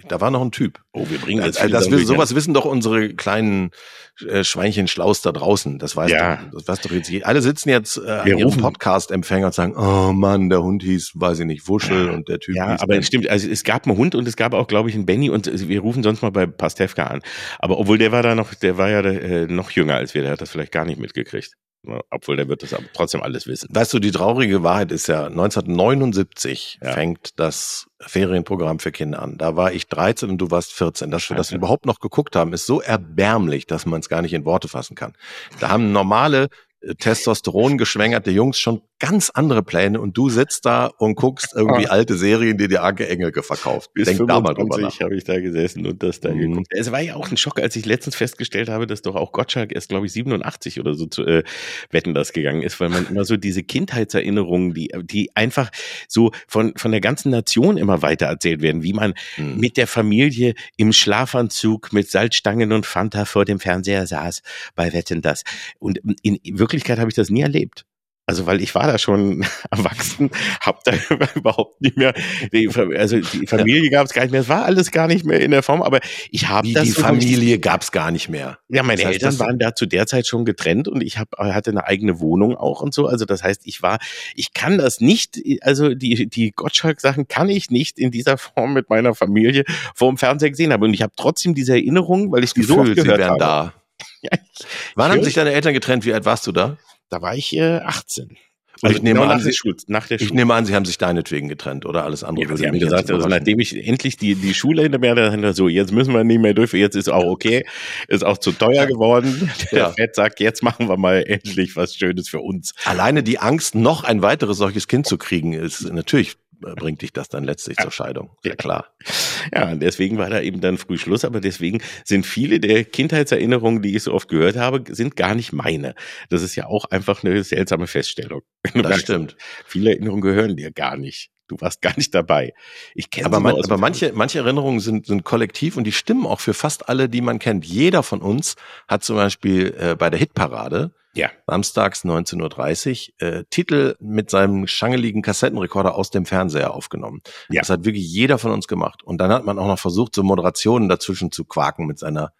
Speaker 3: da war noch ein Typ.
Speaker 2: Oh, wir bringen jetzt
Speaker 3: also, das, sowas wissen doch unsere kleinen äh, Schweinchen Schlaus da draußen. Das weiß ja. doch, das weiß doch jetzt. Alle sitzen jetzt äh, an ihrem Podcast-Empfänger und sagen, oh Mann, der Hund hieß, weiß ich nicht, Wuschel ja. und der Typ.
Speaker 2: Ja, aber es stimmt. Also es gab einen Hund und es gab auch, glaube ich, einen Benny und wir rufen sonst mal bei Pastewka an. Aber obwohl der war da noch, der war ja äh, noch jünger als wir, der hat das vielleicht gar nicht mitgekriegt. Obwohl der wird das aber trotzdem alles wissen.
Speaker 3: Weißt du, die traurige Wahrheit ist ja, 1979 ja. fängt das Ferienprogramm für Kinder an. Da war ich 13 und du warst 14. Dass wir das überhaupt noch geguckt haben, ist so erbärmlich, dass man es gar nicht in Worte fassen kann. Da haben normale Testosteron geschwängerte Jungs schon ganz andere Pläne und du sitzt da und guckst irgendwie ah. alte Serien, die dir Anke Engelke verkauft.
Speaker 2: Bis Denk da mal drüber nach. habe ich da gesessen und das da mhm. geguckt. Es war ja auch ein Schock, als ich letztens festgestellt habe, dass doch auch Gottschalk erst, glaube ich, 87 oder so zu äh, Wetten das gegangen ist, weil man immer so diese Kindheitserinnerungen, die, die einfach so von, von der ganzen Nation immer weiter erzählt werden, wie man mhm. mit der Familie im Schlafanzug mit Salzstangen und Fanta vor dem Fernseher saß bei Wetten das. Und in Wirklichkeit habe ich das nie erlebt. Also weil ich war da schon [laughs] erwachsen, habe da [laughs] überhaupt nicht mehr, also die Familie gab es gar nicht mehr, es war alles gar nicht mehr in der Form, aber ich habe
Speaker 3: das. Die Familie gab es gar nicht mehr.
Speaker 2: Ja, meine das heißt, Eltern waren da zu der Zeit schon getrennt und ich hab, hatte eine eigene Wohnung auch und so. Also das heißt, ich war, ich kann das nicht, also die, die Gottschalk-Sachen kann ich nicht in dieser Form mit meiner Familie vor dem Fernseher gesehen haben. Und ich habe trotzdem diese Erinnerung, weil ich die so oft gehört habe.
Speaker 3: Da. [laughs] Ja, Wann haben sich deine Eltern getrennt? Wie alt warst du da?
Speaker 2: Da war ich äh, 18.
Speaker 3: Also ich nehme,
Speaker 2: genau
Speaker 3: an,
Speaker 2: nach, der
Speaker 3: Sie,
Speaker 2: Schule, nach der
Speaker 3: ich
Speaker 2: Schule.
Speaker 3: nehme an, Sie haben sich deinetwegen getrennt oder alles andere
Speaker 2: Ja, sie haben gesagt, also nachdem ich endlich die, die Schule hinter mir hatte, so, jetzt müssen wir nicht mehr durch, jetzt ist auch okay, ist auch zu teuer geworden. [laughs] Der
Speaker 3: Ja.
Speaker 2: Fett sagt, jetzt machen wir mal endlich was Schönes für uns.
Speaker 3: Alleine die Angst, noch ein weiteres solches Kind zu kriegen, ist natürlich bringt dich das dann letztlich zur Scheidung.
Speaker 2: Ja.
Speaker 3: klar. [laughs]
Speaker 2: Ja, und deswegen war da eben dann früh Schluss, aber deswegen sind viele der Kindheitserinnerungen, die ich so oft gehört habe, sind gar nicht meine. Das ist ja auch einfach eine seltsame Feststellung. [laughs]
Speaker 3: Das stimmt.
Speaker 2: Viele Erinnerungen gehören dir gar nicht. Du warst gar nicht dabei. Ich kenne
Speaker 3: Aber, man, aber manche, manche Erinnerungen sind, sind kollektiv und die stimmen auch für fast alle, die man kennt. Jeder von uns hat zum Beispiel äh, bei der Hitparade
Speaker 2: Ja.
Speaker 3: samstags 19.30 Uhr äh, Titel mit seinem schangeligen Kassettenrekorder aus dem Fernseher aufgenommen.
Speaker 2: Ja.
Speaker 3: Das hat wirklich jeder von uns gemacht. Und dann hat man auch noch versucht, so Moderationen dazwischen zu quaken mit seiner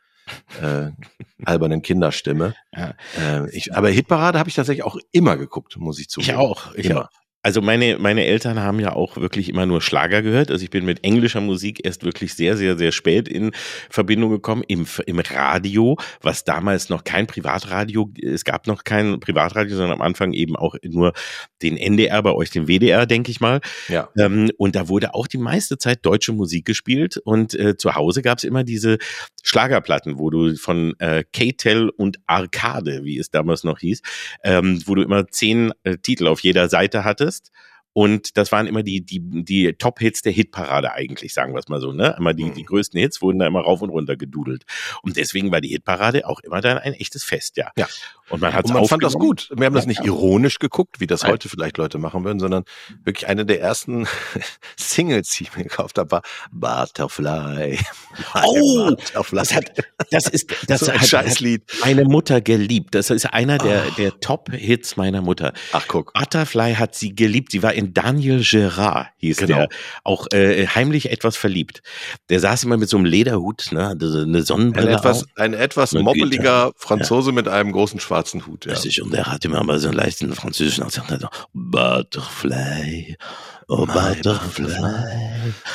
Speaker 3: äh, [laughs] albernen Kinderstimme.
Speaker 2: Ja.
Speaker 3: Äh, ich, aber Hitparade habe ich tatsächlich auch immer geguckt, muss ich zugeben.
Speaker 2: Ich auch. Ich
Speaker 3: Immer.
Speaker 2: auch. Also meine, meine Eltern haben ja auch wirklich immer nur Schlager gehört. Also ich bin mit englischer Musik erst wirklich sehr, sehr, sehr spät in Verbindung gekommen. Im, im Radio, was damals noch kein Privatradio, es gab noch kein Privatradio, sondern am Anfang eben auch nur den NDR, bei euch den WDR, denke ich mal.
Speaker 3: Ja.
Speaker 2: Ähm, und da wurde auch die meiste Zeit deutsche Musik gespielt. Und äh, zu Hause gab es immer diese Schlagerplatten, wo du von äh, K-Tel und Arcade, wie es damals noch hieß, ähm, wo du immer zehn äh, Titel auf jeder Seite hattest. Und das waren immer die, die, die Top-Hits der Hitparade eigentlich, sagen wir es mal so, ne? Immer die,
Speaker 3: Mhm.
Speaker 2: die größten Hits wurden da immer rauf und runter gedudelt. Und deswegen war die Hitparade auch immer dann ein echtes Fest, ja.
Speaker 3: Ja.
Speaker 2: Und man hat
Speaker 3: Und man fand das gut. Wir haben das
Speaker 2: Ja,
Speaker 3: nicht
Speaker 2: ja.
Speaker 3: ironisch geguckt, wie das heute vielleicht Leute machen würden, sondern wirklich eine der ersten [laughs] Singles, die ich mir gekauft habe, war Butterfly. [laughs]
Speaker 2: Oh,
Speaker 3: Butterfly.
Speaker 2: Das hat, das ist, [laughs] das
Speaker 3: so ein
Speaker 2: hat,
Speaker 3: Scheißlied.
Speaker 2: hat meine Mutter geliebt. Das ist einer der,
Speaker 3: Ah.
Speaker 2: der Top-Hits meiner Mutter.
Speaker 3: Ach, guck.
Speaker 2: Butterfly hat sie geliebt. Sie war in Daniel Gerard, hieß
Speaker 3: Genau.
Speaker 2: der, auch äh, heimlich etwas verliebt. Der saß immer mit so einem Lederhut, ne, hatte so eine
Speaker 3: Ein
Speaker 2: Sonnenbrille
Speaker 3: etwas,
Speaker 2: auf.
Speaker 3: ein etwas moppeliger Franzose mit einem großen schwarzen Hut. Ja.
Speaker 2: Und der hatte immer mal so einen leichten französischen Akzent. Butterfly, oh Butterfly,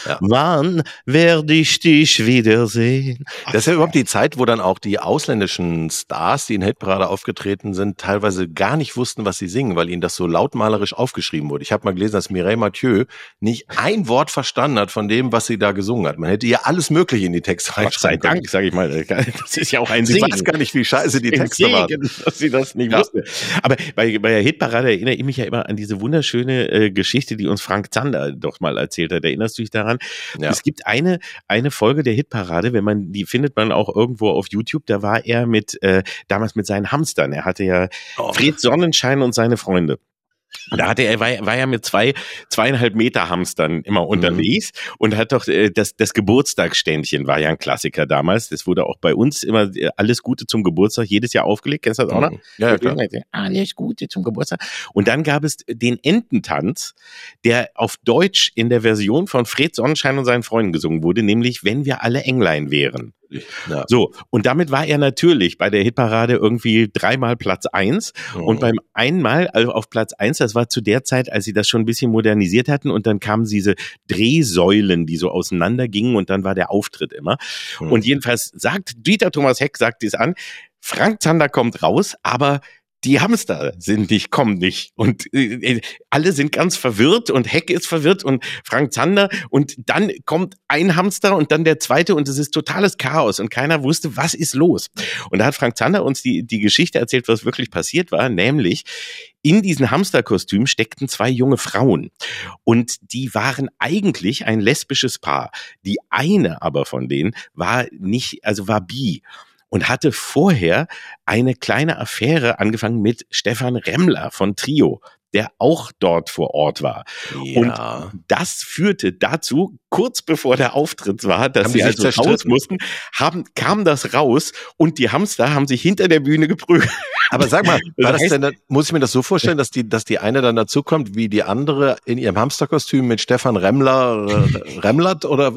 Speaker 3: Ja.
Speaker 2: wann werde ich dich wiedersehen?
Speaker 3: Das ist ja überhaupt die Zeit, wo dann auch die ausländischen Stars, die in Hitparade aufgetreten sind, teilweise gar nicht wussten, was sie singen, weil ihnen das so lautmalerisch aufgeschrieben wurde. Ich habe mal gelesen, dass Mireille Mathieu nicht ein Wort verstanden hat von dem, was sie da gesungen hat. Man hätte ihr alles Mögliche in die Texte reinschreiben können.
Speaker 2: Dank, sage ich mal. Das ist ja auch ein
Speaker 3: Sie
Speaker 2: Segen.
Speaker 3: weiß gar nicht, wie scheiße die Texte waren.
Speaker 2: Segen, dass sie das nicht
Speaker 3: Ja.
Speaker 2: wusste. Aber bei, bei der Hitparade erinnere ich mich ja immer an diese wunderschöne äh, Geschichte, die uns Frank Zander doch mal erzählt hat. Erinnerst du dich daran?
Speaker 3: Ja.
Speaker 2: Es gibt eine, eine Folge der Hitparade, wenn man, die findet man auch irgendwo auf YouTube, da war er mit, äh, damals mit seinen Hamstern. Er hatte ja
Speaker 3: Oh.
Speaker 2: Fred Sonnenschein und seine Freunde. Da hatte er, war, war ja mit zwei, zweieinhalb Meter Hamstern immer unterwegs und hat doch äh, das, das Geburtstagsständchen war ja ein Klassiker damals. Das wurde auch bei uns immer äh, alles Gute zum Geburtstag jedes Jahr aufgelegt. Kennst du das auch noch?
Speaker 3: Ja, ja, klar.
Speaker 2: Alles Gute zum Geburtstag. Und dann gab es den Ententanz, der auf Deutsch in der Version von Fred Sonnenschein und seinen Freunden gesungen wurde, nämlich Wenn wir alle Englein wären.
Speaker 3: Ja.
Speaker 2: So, und damit war er natürlich bei der Hitparade irgendwie dreimal Platz eins und beim einmal also auf Platz eins, das war zu der Zeit, als sie das schon ein bisschen modernisiert hatten und dann kamen diese Drehsäulen, die so auseinander gingen und dann war der Auftritt immer.
Speaker 3: Mhm.
Speaker 2: Und jedenfalls sagt Dieter Thomas Heck sagt dies an, Frank Zander kommt raus, aber die Hamster sind nicht, kommen nicht. Und äh, alle sind ganz verwirrt und Heck ist verwirrt und Frank Zander und dann kommt ein Hamster und dann der zweite und es ist totales Chaos und keiner wusste, was ist los. Und da hat Frank Zander uns die, die Geschichte erzählt, was wirklich passiert war, nämlich in diesen Hamsterkostüm steckten zwei junge Frauen und die waren eigentlich ein lesbisches Paar. Die eine aber von denen war nicht, also war bi und hatte vorher eine kleine Affäre angefangen mit Stefan Remmler von Trio, der auch dort vor Ort war.
Speaker 3: Ja.
Speaker 2: Das führte dazu, kurz bevor der Auftritt war, dass
Speaker 3: Haben
Speaker 2: sie also raus
Speaker 3: zerstritten?
Speaker 2: mussten, haben, kam das raus und die Hamster haben sich hinter der Bühne geprügelt.
Speaker 3: Aber sag mal,
Speaker 2: Das heißt-
Speaker 3: denn, muss ich mir das so vorstellen, dass die, dass die eine dann dazukommt, wie die andere in ihrem Hamsterkostüm mit Stefan Remmler, äh, Remmlert oder?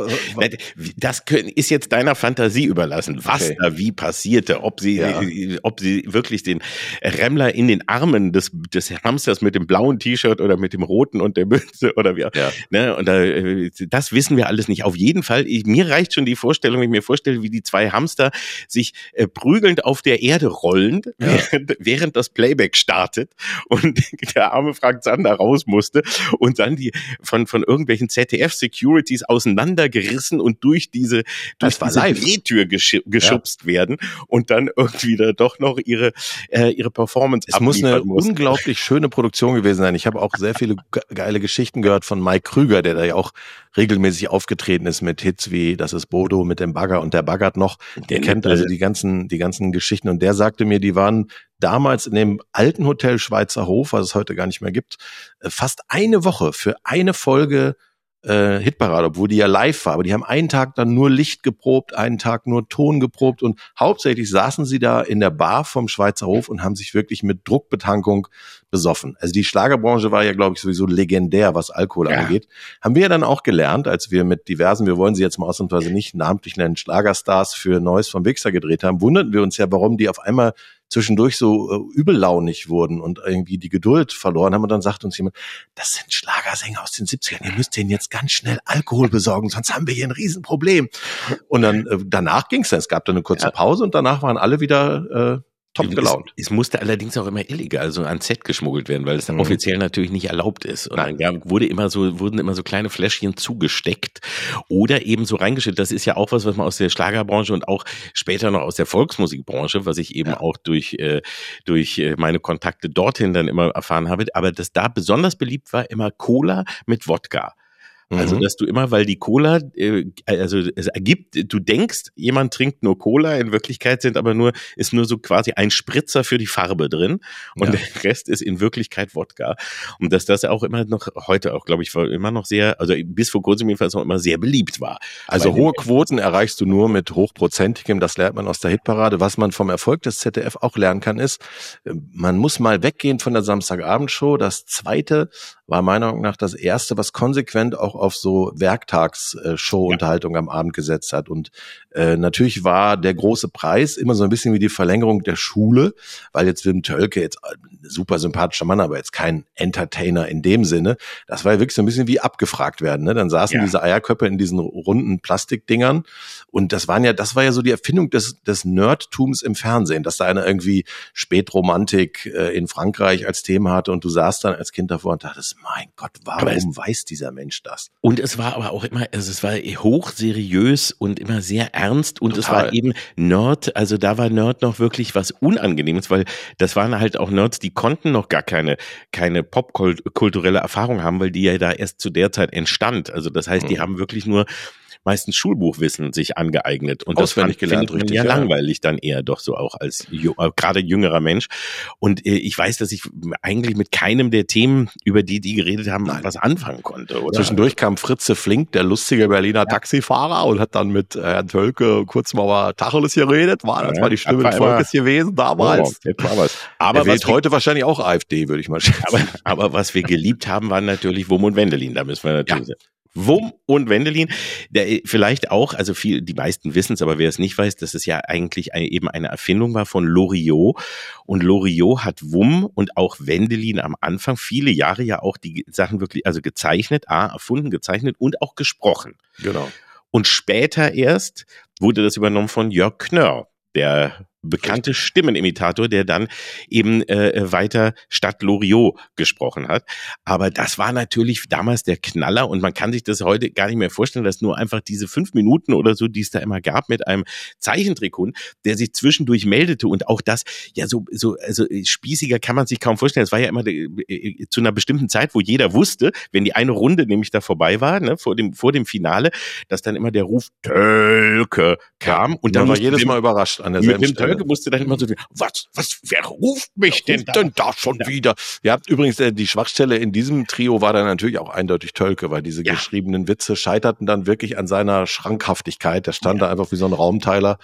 Speaker 2: Das ist jetzt deiner Fantasie überlassen, was
Speaker 3: Okay.
Speaker 2: da wie passierte, ob sie,
Speaker 3: Ja.
Speaker 2: ob sie wirklich den Remmler in den Armen des, des Hamsters mit dem blauen T-Shirt oder mit dem roten und der Mütze oder wie. Ja. Ne? Und da, äh, das wissen wir alles nicht. Auf jeden Fall, ich, mir reicht schon die Vorstellung, wenn ich mir vorstelle, wie die zwei Hamster sich äh, prügelnd auf der Erde rollen, ja. während, während das Playback startet und [laughs] der arme Frank Zander raus musste und dann die von, von irgendwelchen ZDF-Securities auseinandergerissen und durch diese, durch diese Drehtür geschubst ja. werden und dann irgendwie da doch noch ihre, äh, ihre Performance
Speaker 3: Es muss eine mussten. unglaublich schöne Produktion gewesen sein. Ich habe auch sehr viele geile Geschichten gehört von Mike Krüger, der da ja auch regelmäßig aufgetreten ist mit Hits wie Das ist Bodo mit dem Bagger und der baggert noch. Der kennt also die ganzen, die ganzen Geschichten und der sagte mir, die waren damals in dem alten Hotel Schweizer Hof, was es heute gar nicht mehr gibt, äh, fast eine Woche für eine Folge äh, Hitparade, obwohl die ja live war. Aber die haben einen Tag dann nur Licht geprobt, einen Tag nur Ton geprobt und hauptsächlich saßen sie da in der Bar vom Schweizer Hof und haben sich wirklich mit Druckbetankung besoffen. Also die Schlagerbranche war ja, glaube ich, sowieso legendär, was Alkohol ja. angeht. Haben wir ja dann auch gelernt, als wir mit diversen, wir wollen sie jetzt mal ausnahmsweise nicht namentlich nennen, Schlagerstars für Neues vom Wichser gedreht haben, wunderten wir uns ja, warum die auf einmal zwischendurch so äh, übellaunig wurden und irgendwie die Geduld verloren haben. Und dann sagt uns jemand, das sind Schlagersänger aus den 70ern, ihr müsst denen jetzt ganz schnell Alkohol besorgen, sonst haben wir hier ein Riesenproblem. Und dann äh, danach ging es dann. Es gab dann eine kurze. Pause und danach waren alle wieder äh, top gelaunt.
Speaker 2: Es, es, musste allerdings auch immer illegal, so an Set geschmuggelt werden, weil es mhm. offiziell natürlich nicht erlaubt ist. Und Nein. dann wurde immer so, wurden immer so kleine Fläschchen zugesteckt oder eben so reingeschüttet. Das ist ja auch was, was man aus der Schlagerbranche und auch später noch aus der Volksmusikbranche, was ich eben ja. auch durch, äh, durch äh, meine Kontakte dorthin dann immer erfahren habe. Aber das da besonders beliebt war immer Cola mit Wodka. Also, mhm. dass du immer, weil die Cola, äh, also es ergibt, du denkst, jemand trinkt nur Cola, in Wirklichkeit sind aber nur, ist nur so quasi ein Spritzer für die Farbe drin und ja. der Rest ist in Wirklichkeit Wodka. Und dass das auch immer noch, heute auch, glaube ich, war immer noch sehr, also bis vor kurzem jedenfalls noch immer sehr beliebt war.
Speaker 3: Also hohe Quoten erreichst du nur mit hochprozentigem, das lernt man aus der Hitparade. Was man vom Erfolg des ZDF auch lernen kann, ist, man muss mal weggehen von der Samstagabendshow. Das zweite war meiner Meinung nach das erste, was konsequent auch auf so Werktagsshow-Unterhaltung ja. am Abend gesetzt hat. Und äh, natürlich war der große Preis immer so ein bisschen wie die Verlängerung der Schule, weil jetzt Wim Tölke jetzt ein äh, super sympathischer Mann, aber jetzt kein Entertainer in dem Sinne. Das war ja wirklich so ein bisschen wie abgefragt werden. Ne? Dann saßen ja. diese Eierköpfe in diesen runden Plastikdingern und das waren ja, das war ja so die Erfindung des, des Nerdtums im Fernsehen, dass da einer irgendwie Spätromantik äh, in Frankreich als Thema hatte und du saßt dann als Kind davor und dachtest, mein Gott, warum es, weiß dieser Mensch das?
Speaker 2: Und es war aber auch immer, also es war hochseriös und immer sehr ernst und Total. es war eben Nerd, also da war Nerd noch wirklich was Unangenehmes, weil das waren halt auch Nerds, die konnten noch gar keine, keine popkulturelle Erfahrung haben, weil die ja da erst zu der Zeit entstand. Also das heißt, die mhm. haben wirklich nur meistens Schulbuchwissen sich angeeignet und
Speaker 3: Auswendig das gelernt,
Speaker 2: richtig, ja, ja, langweilig dann eher doch so auch als äh, gerade jüngerer Mensch. Und äh, ich weiß, dass ich eigentlich mit keinem der Themen, über die die geredet haben, Nein. was anfangen konnte. Oder?
Speaker 3: Zwischendurch kam Fritze Flink, der lustige Berliner ja. Taxifahrer, und hat dann mit äh, Herrn Tölke kurz mal Tacheles geredet. War, das war die Stimme des Volkes gewesen damals. Oh, aber er wählt heute wahrscheinlich auch AfD, würde ich mal [laughs] schätzen.
Speaker 2: Aber, aber was wir geliebt haben, waren natürlich Wum und Wendelin. Da müssen wir natürlich. Ja. Wum und Wendelin, der äh, vielleicht auch, also viel, die meisten wissen es, aber wer es nicht weiß, dass es ja eigentlich eine, eben eine Erfindung war von Loriot. Und Loriot hat Wum und auch Wendelin am Anfang viele Jahre ja auch die Sachen wirklich, also gezeichnet, A, erfunden, gezeichnet und auch gesprochen.
Speaker 3: Genau.
Speaker 2: Und später erst wurde das übernommen von Jörg Knörr, der bekannte Stimmenimitator, der dann eben äh, weiter statt Loriot gesprochen hat. Aber das war natürlich damals der Knaller und man kann sich das heute gar nicht mehr vorstellen, dass nur einfach diese fünf Minuten oder so, die es da immer gab, mit einem Zeichentrickhund, der sich zwischendurch meldete und auch das, ja so, so also spießiger kann man sich kaum vorstellen. Es war ja immer äh, äh, zu einer bestimmten Zeit, wo jeder wusste, wenn die eine Runde nämlich da vorbei war, ne, vor dem vor dem Finale, dass dann immer der Ruf Tölke kam
Speaker 3: und dann war jedes Mal überrascht an derselben Stelle.
Speaker 2: Folge musste dann immer so, was, was, wer ruft mich denn, ruft da? denn da schon wieder?
Speaker 3: Ja, übrigens, äh, die Schwachstelle in diesem Trio war dann natürlich auch eindeutig Tölke, weil diese ja. geschriebenen Witze scheiterten dann wirklich an seiner Schrankhaftigkeit. Der stand ja. da einfach wie so ein Raumteiler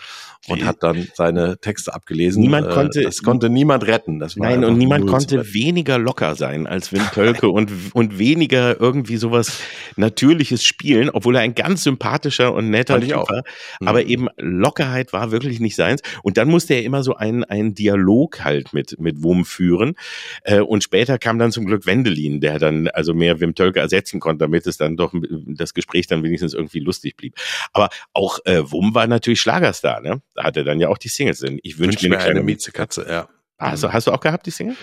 Speaker 3: und hat dann seine Texte abgelesen.
Speaker 2: Niemand äh, konnte,
Speaker 3: das konnte niemand retten.
Speaker 2: Nein, und niemand konnte weniger locker sein als Wim Tölke und, und weniger irgendwie sowas Natürliches spielen, obwohl er ein ganz sympathischer und netter Typ war. Aber mhm. eben Lockerheit war wirklich nicht seins. Und dann musste er immer so einen, einen Dialog halt mit, mit Wum führen. Äh, und später kam dann zum Glück Wendelin, der dann also mehr Wim Tölke ersetzen konnte, damit es dann doch das Gespräch dann wenigstens irgendwie lustig blieb. Aber auch äh, Wum war natürlich Schlagerstar, ne? Da hat er dann ja auch die Singles. Ich wünsche
Speaker 3: Wünsch mir eine Miezekatze, ja.
Speaker 2: Also, hast du auch gehabt, die Single?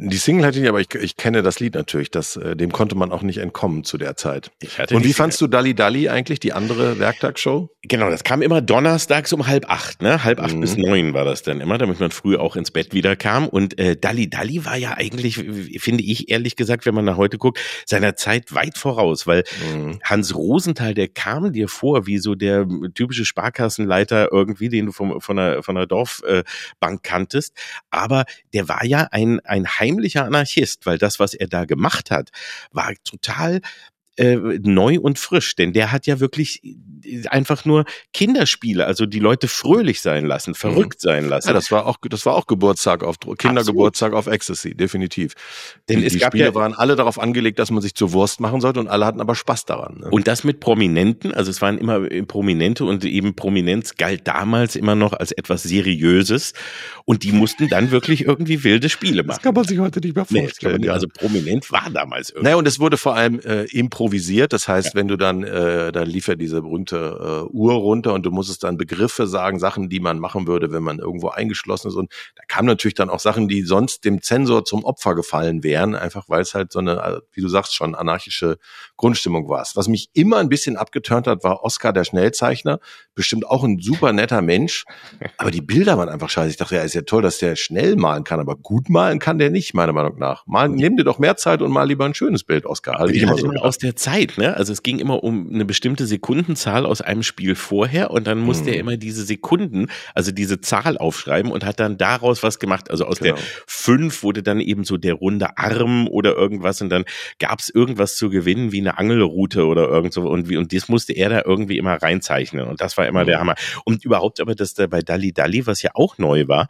Speaker 3: Die Single hatte ich nicht, aber ich, ich kenne das Lied natürlich. Das, äh, dem konnte man auch nicht entkommen zu der Zeit.
Speaker 2: Ich hatte
Speaker 3: Und wie
Speaker 2: die
Speaker 3: fandst du Dalli Dalli eigentlich, die andere Werktagshow?
Speaker 2: Genau, das kam immer donnerstags um halb acht, ne? Halb acht
Speaker 3: Mhm.
Speaker 2: bis neun war das dann immer, damit man früh auch ins Bett wieder kam. Und äh, Dalli Dalli war ja eigentlich, finde ich ehrlich gesagt, wenn man nach heute guckt, seiner Zeit weit voraus, weil
Speaker 3: Mhm.
Speaker 2: Hans Rosenthal, der kam dir vor wie so der typische Sparkassenleiter irgendwie, den du vom, von der, von der Dorfbank äh, kanntest. Aber der war ja ein, ein heimlicher Anarchist, weil das, was er da gemacht hat, war total äh, neu und frisch, denn der hat ja wirklich äh, einfach nur Kinderspiele, also die Leute fröhlich sein lassen, verrückt sein lassen.
Speaker 3: Ja, das war auch, das war auch Geburtstag auf, Kindergeburtstag auf Ecstasy, definitiv.
Speaker 2: Denn
Speaker 3: die,
Speaker 2: es
Speaker 3: die
Speaker 2: gab
Speaker 3: Spiele
Speaker 2: ja-
Speaker 3: waren alle darauf angelegt, dass man sich zur Wurst machen sollte und alle hatten aber Spaß daran. Ne?
Speaker 2: Und das mit Prominenten, also es waren immer äh, Prominente und eben Prominenz galt damals immer noch als etwas Seriöses und die mussten dann wirklich irgendwie wilde Spiele machen.
Speaker 3: man sich heute nicht mehr
Speaker 2: Nee, das kann man nicht. Also prominent war damals irgendwie.
Speaker 3: Naja, und es wurde vor allem äh, improvisiert. Das heißt, wenn du dann, äh, da lief ja diese berühmte äh, Uhr runter und du musstest dann Begriffe sagen, Sachen, die man machen würde, wenn man irgendwo eingeschlossen ist. Und da kamen natürlich dann auch Sachen, die sonst dem Zensor zum Opfer gefallen wären, einfach weil es halt so eine, äh, wie du sagst, schon anarchische Grundstimmung war. Was mich immer ein bisschen abgeturnt hat, war Oscar der Schnellzeichner. Bestimmt auch ein super netter Mensch. Aber die Bilder waren einfach scheiße. Ich dachte, ja, ist ja toll, dass der schnell malen kann, aber gut malen kann der nicht, meiner Meinung nach. Mal, nimm dir doch mehr Zeit und mal lieber ein schönes Bild, Oscar. Halt ich
Speaker 2: Die
Speaker 3: immer
Speaker 2: hat
Speaker 3: so.
Speaker 2: aus der Zeit, ne? Also es ging immer um eine bestimmte Sekundenzahl aus einem Spiel vorher und dann musste
Speaker 3: Mhm.
Speaker 2: er immer diese Sekunden, also diese Zahl aufschreiben und hat dann daraus was gemacht. Also aus
Speaker 3: Genau.
Speaker 2: der fünf wurde dann eben so der runde Arm oder irgendwas und dann gab es irgendwas zu gewinnen wie eine Angelroute oder irgend so und wie und das musste er da irgendwie immer reinzeichnen und das war immer der
Speaker 3: Mhm.
Speaker 2: Hammer. Und überhaupt aber, dass da bei Dalli Dalli, was ja auch neu war,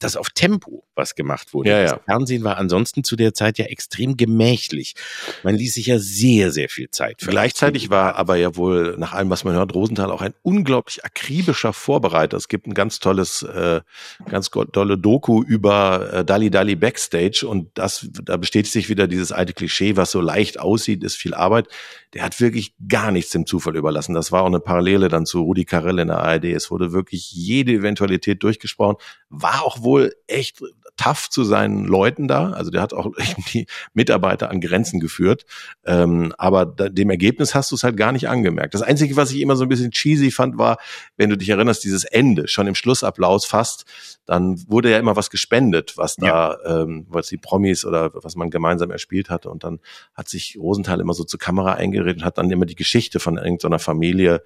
Speaker 2: dass auf Tempo was gemacht wurde.
Speaker 3: Ja,
Speaker 2: Das
Speaker 3: ja.
Speaker 2: Fernsehen war ansonsten zu der Zeit ja extrem gemächlich. Man ließ sich ja sehr, sehr viel Zeit. für
Speaker 3: Gleichzeitig war aber ja wohl, nach allem, was man hört, Rosenthal auch ein unglaublich akribischer Vorbereiter. Es gibt ein ganz tolles, äh, ganz tolle Doku über äh, Dali Dali Backstage und das, da bestätigt sich wieder dieses alte Klischee, was so leicht aussieht, ist viel Arbeit. Der hat wirklich gar nichts dem Zufall überlassen. Das war auch eine Parallele dann zu Rudi Carell in der ARD. Es wurde wirklich jede Eventualität durchgesprochen. War auch wohl echt tough zu seinen Leuten da. Also der hat auch [laughs] die Mitarbeiter an Grenzen geführt. Ähm, aber da, dem Ergebnis hast du es halt gar nicht angemerkt. Das Einzige, was ich immer so ein bisschen cheesy fand, war, wenn du dich erinnerst, dieses Ende, schon im Schlussapplaus fast, dann wurde ja immer was gespendet, was da, ähm, was die Promis oder was man gemeinsam erspielt hatte. Und dann hat sich Rosenthal immer so zur Kamera eingeredet und hat dann immer die Geschichte von irgendeiner Familie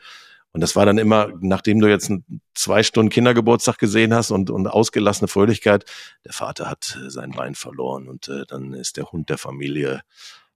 Speaker 3: und das war dann immer, nachdem du jetzt einen zwei Stunden Kindergeburtstag gesehen hast und, und ausgelassene Fröhlichkeit, der Vater hat äh, sein Bein verloren und äh, dann ist der Hund der Familie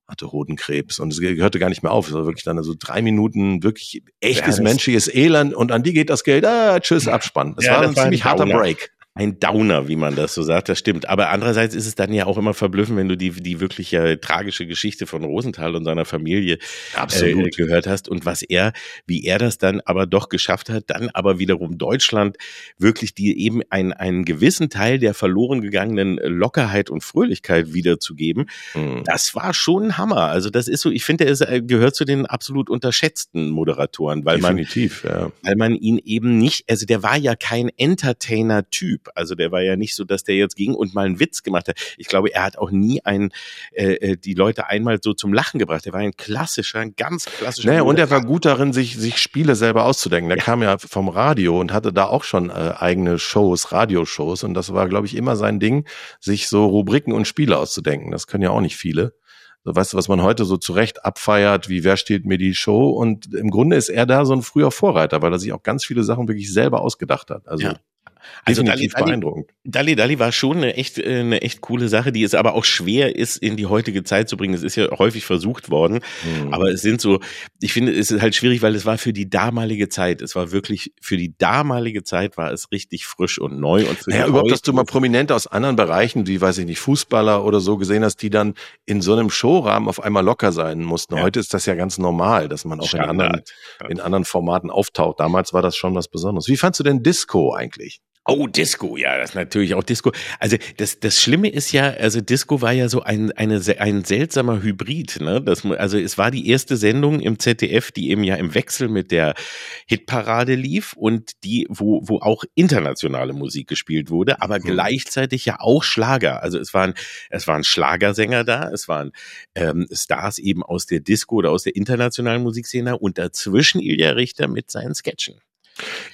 Speaker 3: hatte Hodenkrebs und es gehörte gar nicht mehr auf. Es war wirklich dann also drei Minuten wirklich echtes
Speaker 2: das-
Speaker 3: menschliches Elend und an die geht das Geld. Ah, tschüss, Abspann. Das
Speaker 2: Ja,
Speaker 3: war
Speaker 2: das
Speaker 3: ein
Speaker 2: war
Speaker 3: ziemlich harter. Break.
Speaker 2: Ein Downer, wie man das so sagt, das stimmt. Aber andererseits ist es dann ja auch immer verblüffend, wenn du die, die wirklich ja tragische Geschichte von Rosenthal und seiner Familie
Speaker 3: Absolut.
Speaker 2: äh, gehört hast und was er, wie er das dann aber doch geschafft hat, dann aber wiederum Deutschland wirklich die eben einen, einen gewissen Teil der verloren gegangenen Lockerheit und Fröhlichkeit wiederzugeben.
Speaker 3: Mhm.
Speaker 2: Das war schon ein Hammer. Also das ist so, ich finde, er er gehört zu den absolut unterschätzten Moderatoren, weil man
Speaker 3: Definitiv, ja.
Speaker 2: weil man ihn eben nicht, also der war ja kein Entertainer-Typ. Also der war ja nicht so, dass der jetzt ging und mal einen Witz gemacht hat. Ich glaube, er hat auch nie ein, äh, äh, die Leute einmal so zum Lachen gebracht. Er war ein klassischer, ein ganz klassischer.
Speaker 3: Naja, und er war gut darin, sich, sich Spiele selber auszudenken. Der kam ja vom Radio und hatte da auch schon äh, eigene Shows, Radioshows. Und das war, glaube ich, immer sein Ding, sich so Rubriken und Spiele auszudenken. Das können ja auch nicht viele. So, weißt du, was man heute so zurecht abfeiert, wie wer steht mir die Show? Und im Grunde ist er da so ein früher Vorreiter, weil er sich auch ganz viele Sachen wirklich selber ausgedacht hat. Also,
Speaker 2: Ja. Also
Speaker 3: definitiv
Speaker 2: Dalli-
Speaker 3: beeindruckend.
Speaker 2: Dalli Dalli war schon eine echt, äh, eine echt coole Sache, die es aber auch schwer ist, in die heutige Zeit zu bringen. Es ist ja häufig versucht worden,
Speaker 3: Mhm.
Speaker 2: aber es sind so, ich finde, es ist halt schwierig, weil es war für die damalige Zeit, es war wirklich, für die damalige Zeit war es richtig frisch und neu und für
Speaker 3: Naja, überhaupt, dass du mal Prominente aus anderen Bereichen, wie, weiß ich nicht, Fußballer oder so gesehen hast, die dann in so einem Showrahmen auf einmal locker sein mussten.
Speaker 2: Ja.
Speaker 3: Heute ist das ja ganz normal, dass man auch in anderen,
Speaker 2: Standard.
Speaker 3: in anderen Formaten auftaucht. Damals war das schon was Besonderes. Wie fandst du denn Disco eigentlich?
Speaker 2: Oh, Disco, ja, das ist natürlich auch Disco. Also das, das Schlimme ist ja, also Disco war ja so ein, eine, ein seltsamer Hybrid. Ne? Das, also es war die erste Sendung im ZDF, die eben ja im Wechsel mit der Hitparade lief und die, wo, wo auch internationale Musik gespielt wurde, aber mhm. gleichzeitig ja auch Schlager. Also es waren, es waren Schlagersänger da, es waren ähm, Stars eben aus der Disco oder aus der internationalen Musikszene und dazwischen Ilja Richter mit seinen Sketchen.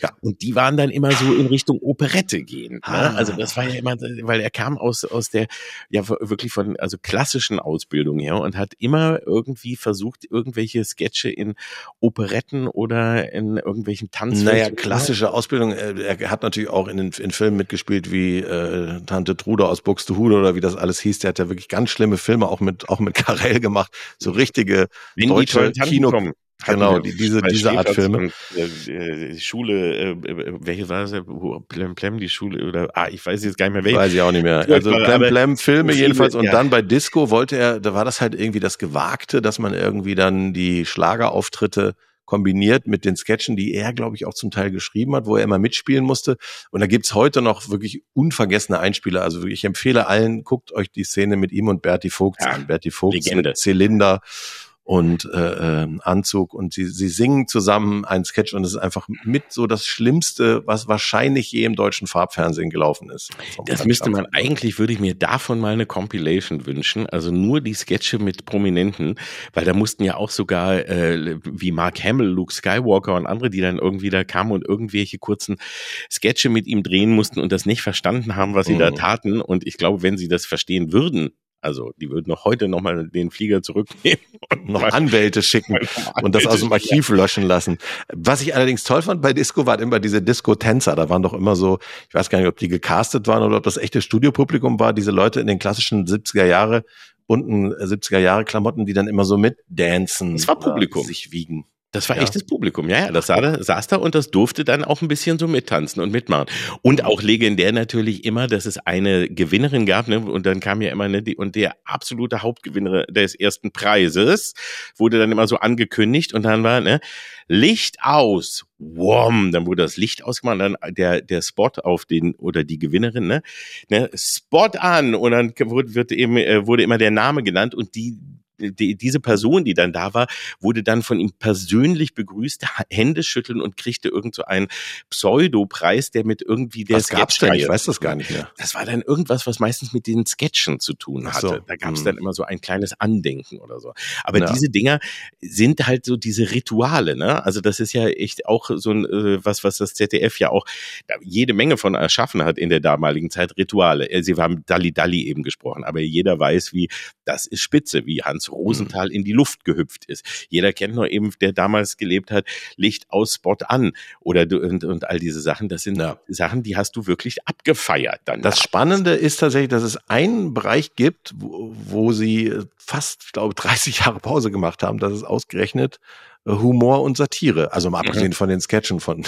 Speaker 2: Ja, und die waren dann immer so in Richtung Operette gehen. Ne? Ah. Also das war ja immer, weil er kam aus aus der ja wirklich von also klassischen Ausbildung her und hat immer irgendwie versucht irgendwelche Sketche in Operetten oder in irgendwelchen Tanz.
Speaker 3: Naja, klassische Ausbildung. Äh, er hat natürlich auch in, in Filmen mitgespielt wie äh, Tante Trude aus Buxtehude oder wie das alles hieß. Der hat ja wirklich ganz schlimme Filme auch mit auch mit [laughs] Karel gemacht. So richtige Wenn deutsche Kino. Kommen. Genau, die, diese, diese Art Filme. Und,
Speaker 2: äh, äh Schule, äh, welche war es? Plem Plem, die Schule, oder, ah, ich weiß jetzt gar nicht mehr welche.
Speaker 3: Weiß ich auch nicht mehr. Also Plem Plem Filme jedenfalls und ja. dann bei Disco wollte er, da war das halt irgendwie das Gewagte, dass man irgendwie dann die Schlagerauftritte kombiniert mit den Sketchen, die er, glaube ich, auch zum Teil geschrieben hat, wo er immer mitspielen musste. Und da gibt's heute noch wirklich unvergessene Einspieler. Also ich empfehle allen, guckt euch die Szene mit ihm und Bertie Vogt ja, an. Bertie Vogt mit Zylinder und äh, äh, Anzug und sie, sie singen zusammen einen Sketch und es ist einfach mit so das Schlimmste, was wahrscheinlich je im deutschen Farbfernsehen gelaufen ist.
Speaker 2: Das müsste man eigentlich, würde ich mir davon mal eine Compilation wünschen, also nur die Sketche mit Prominenten, weil da mussten ja auch sogar äh, wie Mark Hamill, Luke Skywalker und andere, die dann irgendwie da kamen und irgendwelche kurzen Sketche mit ihm drehen mussten und das nicht verstanden haben, was sie mhm. da taten und ich glaube, wenn sie das verstehen würden, also die würden noch heute nochmal den Flieger zurücknehmen [laughs]
Speaker 3: und noch Anwälte schicken [laughs] und das aus dem Archiv löschen lassen. Was ich allerdings toll fand bei Disco waren immer diese Disco-Tänzer. Da waren doch immer so, ich weiß gar nicht, ob die gecastet waren oder ob das echte Studiopublikum war, diese Leute in den klassischen 70er Jahre bunten 70er Jahre Klamotten, die dann immer so mitdancen.
Speaker 2: Das war Publikum.
Speaker 3: Sich wiegen.
Speaker 2: Das war ja. echtes Publikum, ja, ja. Das saß, saß da und das durfte dann auch ein bisschen so mittanzen und mitmachen. Und auch legendär natürlich immer, dass es eine Gewinnerin gab, ne? Und dann kam ja immer, ne, die, und der absolute Hauptgewinner des ersten Preises wurde dann immer so angekündigt und dann war, ne, Licht aus, wom, dann wurde das Licht ausgemacht, dann der, der Spot auf den, oder die Gewinnerin, ne, ne Spot an, und dann wurde, wird eben, äh, wurde immer der Name genannt und die, die, diese Person, die dann da war, wurde dann von ihm persönlich begrüßt, Hände schütteln und kriegte irgend so einen Pseudopreis, der mit irgendwie der
Speaker 3: was gab's denn? Ich weiß das gar nicht mehr.
Speaker 2: Das war dann irgendwas, was meistens mit den Sketchen zu tun hatte. So. Da gab's hm. dann immer so ein kleines Andenken oder so. Aber ja. diese Dinger sind halt so diese Rituale, ne? Also das ist ja echt auch so ein äh, was, was das ZDF ja auch jede Menge von erschaffen hat in der damaligen Zeit Rituale. Äh, sie haben Dalli Dalli eben gesprochen, aber jeder weiß, wie das ist Spitze, wie Hans Rosenthal in die Luft gehüpft ist. Jeder kennt nur eben, der damals gelebt hat, Licht aus Spot an oder und, und all diese Sachen. Das sind ja. Sachen, die hast du wirklich abgefeiert dann.
Speaker 3: Das Spannende ist tatsächlich, dass es einen Bereich gibt, wo, wo sie fast, ich glaube, 30 Jahre Pause gemacht haben. Das ist ausgerechnet äh, Humor und Satire. Also mal mhm. abgesehen mhm. von den Sketchen von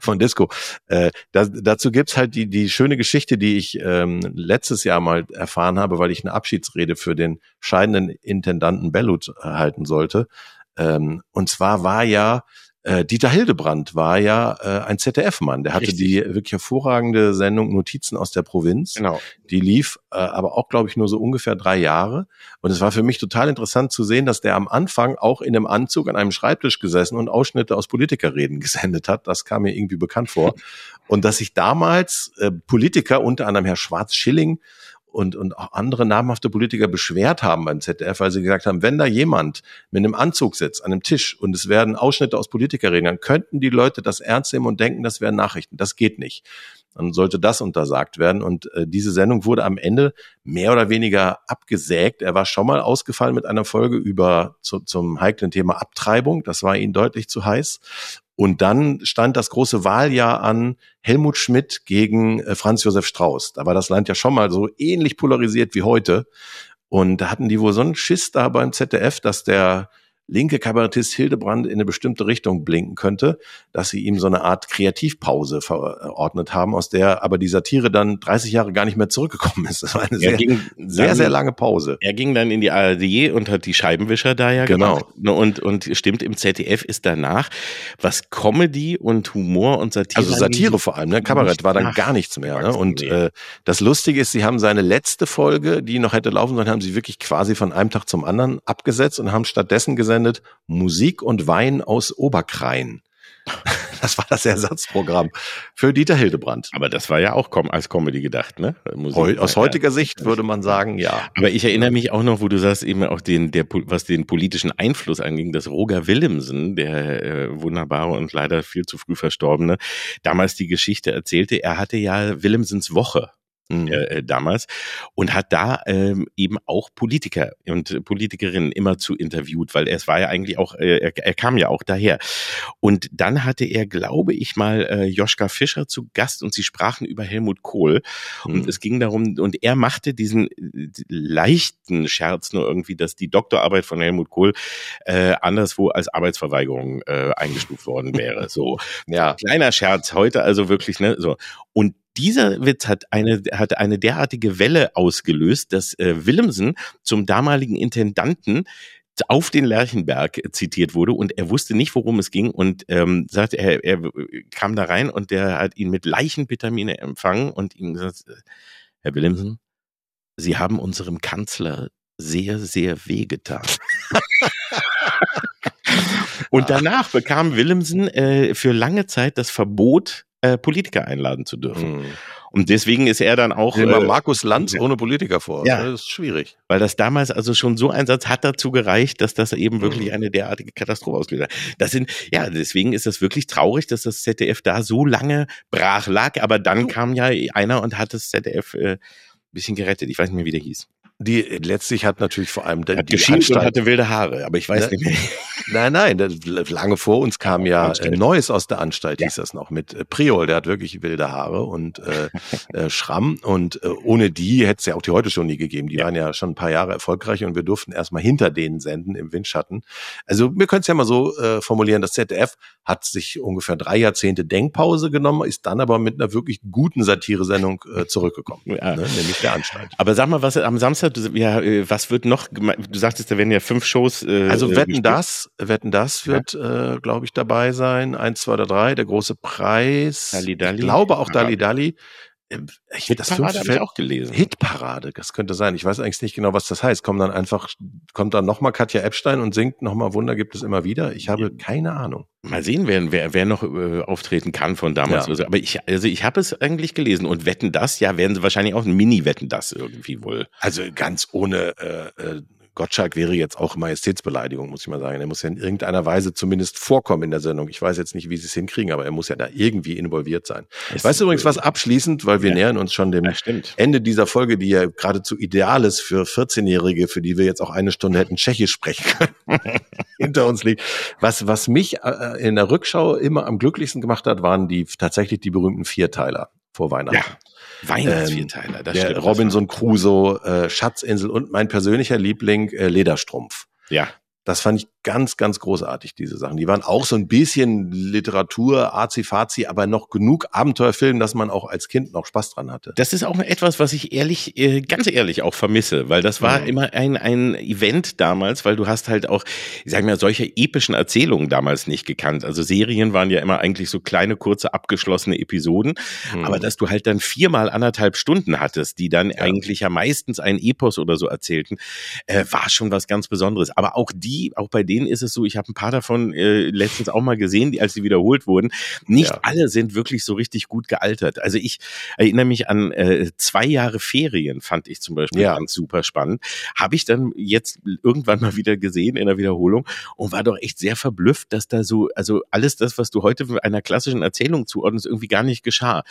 Speaker 3: von Disco. Äh, da, dazu gibt's halt die, die schöne Geschichte, die ich ähm, letztes Jahr mal erfahren habe, weil ich eine Abschiedsrede für den scheidenden Intendanten Bellut äh, halten sollte. Ähm, und zwar war ja äh, Dieter Hildebrand war ja äh, ein ZDF-Mann. Der hatte Richtig. die wirklich hervorragende Sendung Notizen aus der Provinz. Genau. Die lief äh, aber auch, glaube ich, nur so ungefähr drei Jahre. Und es war für mich total interessant zu sehen, dass der am Anfang auch in einem Anzug an einem Schreibtisch gesessen und Ausschnitte aus Politikerreden [laughs] gesendet hat. Das kam mir irgendwie bekannt vor. und dass sich damals äh, Politiker, unter anderem Herr Schwarz-Schilling, und, und auch andere namhafte Politiker beschwert haben beim ZDF, weil sie gesagt haben, wenn da jemand mit einem Anzug sitzt an einem Tisch und es werden Ausschnitte aus Politiker reden, dann könnten die Leute das ernst nehmen und denken, das wären Nachrichten. Das geht nicht. Dann sollte das untersagt werden. Und äh, diese Sendung wurde am Ende mehr oder weniger abgesägt. Er war schon mal ausgefallen mit einer Folge über zu, zum heiklen Thema Abtreibung. Das war ihnen deutlich zu heiß. Und dann stand das große Wahljahr an Helmut Schmidt gegen äh, Franz Josef Strauß. Da war das Land ja schon mal so ähnlich polarisiert wie heute. Und da hatten die wohl so einen Schiss da beim ZDF, dass der linke Kabarettist Hildebrand in eine bestimmte Richtung blinken könnte, dass sie ihm so eine Art Kreativpause verordnet haben, aus der aber die Satire dann 30 Jahre gar nicht mehr zurückgekommen ist. Das war eine sehr, sehr, sehr, sehr lange Pause.
Speaker 2: Er ging dann in die ARD und hat die Scheibenwischer da ja genau. gemacht. Ne, und, und stimmt, im ZDF ist danach, was Comedy und Humor und Satire.
Speaker 3: Also Satire vor allem, ne? Kabarett war dann gar nichts mehr. Ne? Und äh, das Lustige ist, sie haben seine letzte Folge, die noch hätte laufen sollen, haben sie wirklich quasi von einem Tag zum anderen abgesetzt und haben stattdessen gesendet Musik und Wein aus Oberkrein. [laughs] Das war das Ersatzprogramm für Dieter Hildebrand.
Speaker 2: Aber das war ja auch als Comedy gedacht, ne?
Speaker 3: Musik, aus heutiger Sicht würde man sagen, ja.
Speaker 2: Aber ich erinnere mich auch noch, wo du sagst, eben auch den, der, was den politischen Einfluss anging, dass Roger Willemsen, der äh, wunderbare und leider viel zu früh verstorbene, damals die Geschichte erzählte, er hatte ja Willemsens Woche mhm. äh, damals und hat da ähm, eben auch Politiker und Politikerinnen immer zu interviewt, weil es war ja eigentlich auch, äh, er, er kam ja auch daher. Und dann hatte er, glaube ich, mal äh, Joschka Fischer zu Gast und sie sprachen über Helmut Kohl mhm. und es ging darum und er machte diesen äh, leichten Scherz nur irgendwie, dass die Doktorarbeit von Helmut Kohl äh, anderswo als Arbeitsverweigerung äh, eingestuft worden wäre. So, [laughs] ja, kleiner Scherz heute also wirklich ne so und dieser Witz hat eine, hat eine derartige Welle ausgelöst, dass äh, Willemsen zum damaligen Intendanten auf den Lerchenberg zitiert wurde und er wusste nicht, worum es ging und ähm, sagt, er, er kam da rein und der hat ihn mit Leichenvitamine empfangen und ihm gesagt, Herr Willemsen, Sie haben unserem Kanzler sehr, sehr wehgetan. [laughs] und danach bekam Willemsen äh, für lange Zeit das Verbot, äh, Politiker einladen zu dürfen. Mhm. Und deswegen ist er dann auch.
Speaker 3: Äh, Markus Lanz ohne Politiker vor. Ja. Das ist schwierig.
Speaker 2: Weil das damals also schon so ein Satz hat dazu gereicht, dass das eben wirklich mhm. eine derartige Katastrophe ausgelöst hat. Das sind, ja, deswegen ist das wirklich traurig, dass das ZDF da so lange brach lag. Aber dann kam ja einer und hat das ZDF äh, bisschen gerettet. Ich weiß nicht mehr, wie der hieß.
Speaker 3: Die letztlich hat natürlich vor allem
Speaker 2: hat die Anstalt, und hatte wilde Haare, aber ich weiß ne? nicht mehr.
Speaker 3: Nein, nein, lange vor uns kam ja äh, Neues aus der Anstalt, ja. hieß das noch, mit äh, Priol, der hat wirklich wilde Haare und äh, äh, Schramm und äh, ohne die hätte es ja auch die heute schon nie gegeben. Die ja. waren ja schon ein paar Jahre erfolgreich und wir durften erstmal hinter denen senden im Windschatten. Also wir können es ja mal so äh, formulieren, das ZDF hat sich ungefähr drei Jahrzehnte Denkpause genommen, ist dann aber mit einer wirklich guten Satiresendung äh, zurückgekommen, ja. ne, nämlich der Anstalt.
Speaker 2: Aber sag mal, was am Samstag ja, äh, was wird noch, du sagtest, da werden ja fünf Shows.
Speaker 3: Äh, also Wetten gespielt. das, Wetten das wird, ja. äh, glaube ich, dabei sein. Eins, zwei oder drei, der große Preis.
Speaker 2: Dali Dali.
Speaker 3: Ich glaube auch Dali Dali.
Speaker 2: Ich, Hitparade habe ich auch gelesen.
Speaker 3: Hitparade, das könnte sein. Ich weiß eigentlich nicht genau, was das heißt. Kommt dann einfach, kommt dann nochmal Katja Epstein und singt nochmal Wunder gibt es immer wieder. Ich habe keine Ahnung.
Speaker 2: Mal sehen, wer, wer, wer noch äh, auftreten kann von damals. Ja. Aber ich, also ich habe es eigentlich gelesen und wetten das, ja, werden sie wahrscheinlich auch ein Mini-Wetten das irgendwie wohl.
Speaker 3: Also ganz ohne äh, äh, Gottschalk wäre jetzt auch Majestätsbeleidigung, muss ich mal sagen. Er muss ja in irgendeiner Weise zumindest vorkommen in der Sendung. Ich weiß jetzt nicht, wie sie es hinkriegen, aber er muss ja da irgendwie involviert sein. Weißt du übrigens was abschließend, weil wir ja. nähern uns schon dem ja, Ende dieser Folge, die ja geradezu ideal ist für 14-Jährige, für die wir jetzt auch eine Stunde hätten Tschechisch sprechen können, [laughs] hinter uns liegt. Was, was mich äh, in der Rückschau immer am glücklichsten gemacht hat, waren die tatsächlich die berühmten Vierteiler vor Weihnachten. Ja.
Speaker 2: Weihnachtsvierteiler, ähm,
Speaker 3: das der stimmt. Robinson Crusoe, äh, Schatzinsel und mein persönlicher Liebling äh, Lederstrumpf.
Speaker 2: Ja.
Speaker 3: Das fand ich ganz, ganz großartig, diese Sachen. Die waren auch so ein bisschen Literatur, Azi-Fazi, aber noch genug Abenteuerfilm, dass man auch als Kind noch Spaß dran hatte.
Speaker 2: Das ist auch etwas, was ich ehrlich, äh, ganz ehrlich auch vermisse, weil das war mhm. immer ein, ein Event damals, weil du hast halt auch, ich sag mal, solche epischen Erzählungen damals nicht gekannt. Also Serien waren ja immer eigentlich so kleine, kurze, abgeschlossene Episoden, mhm. aber dass du halt dann viermal anderthalb Stunden hattest, die dann ja. eigentlich ja meistens ein Epos oder so erzählten, äh, war schon was ganz Besonderes. Aber auch die, auch bei denen ist es so, ich habe ein paar davon äh, letztens auch mal gesehen, die, als sie wiederholt wurden. Nicht ja. alle sind wirklich so richtig gut gealtert. Also ich erinnere mich an äh, zwei Jahre Ferien, fand ich zum Beispiel ja. ganz super spannend. Habe ich dann jetzt irgendwann mal wieder gesehen in der Wiederholung und war doch echt sehr verblüfft, dass da so, also alles das, was du heute einer klassischen Erzählung zuordnest, irgendwie gar nicht geschah.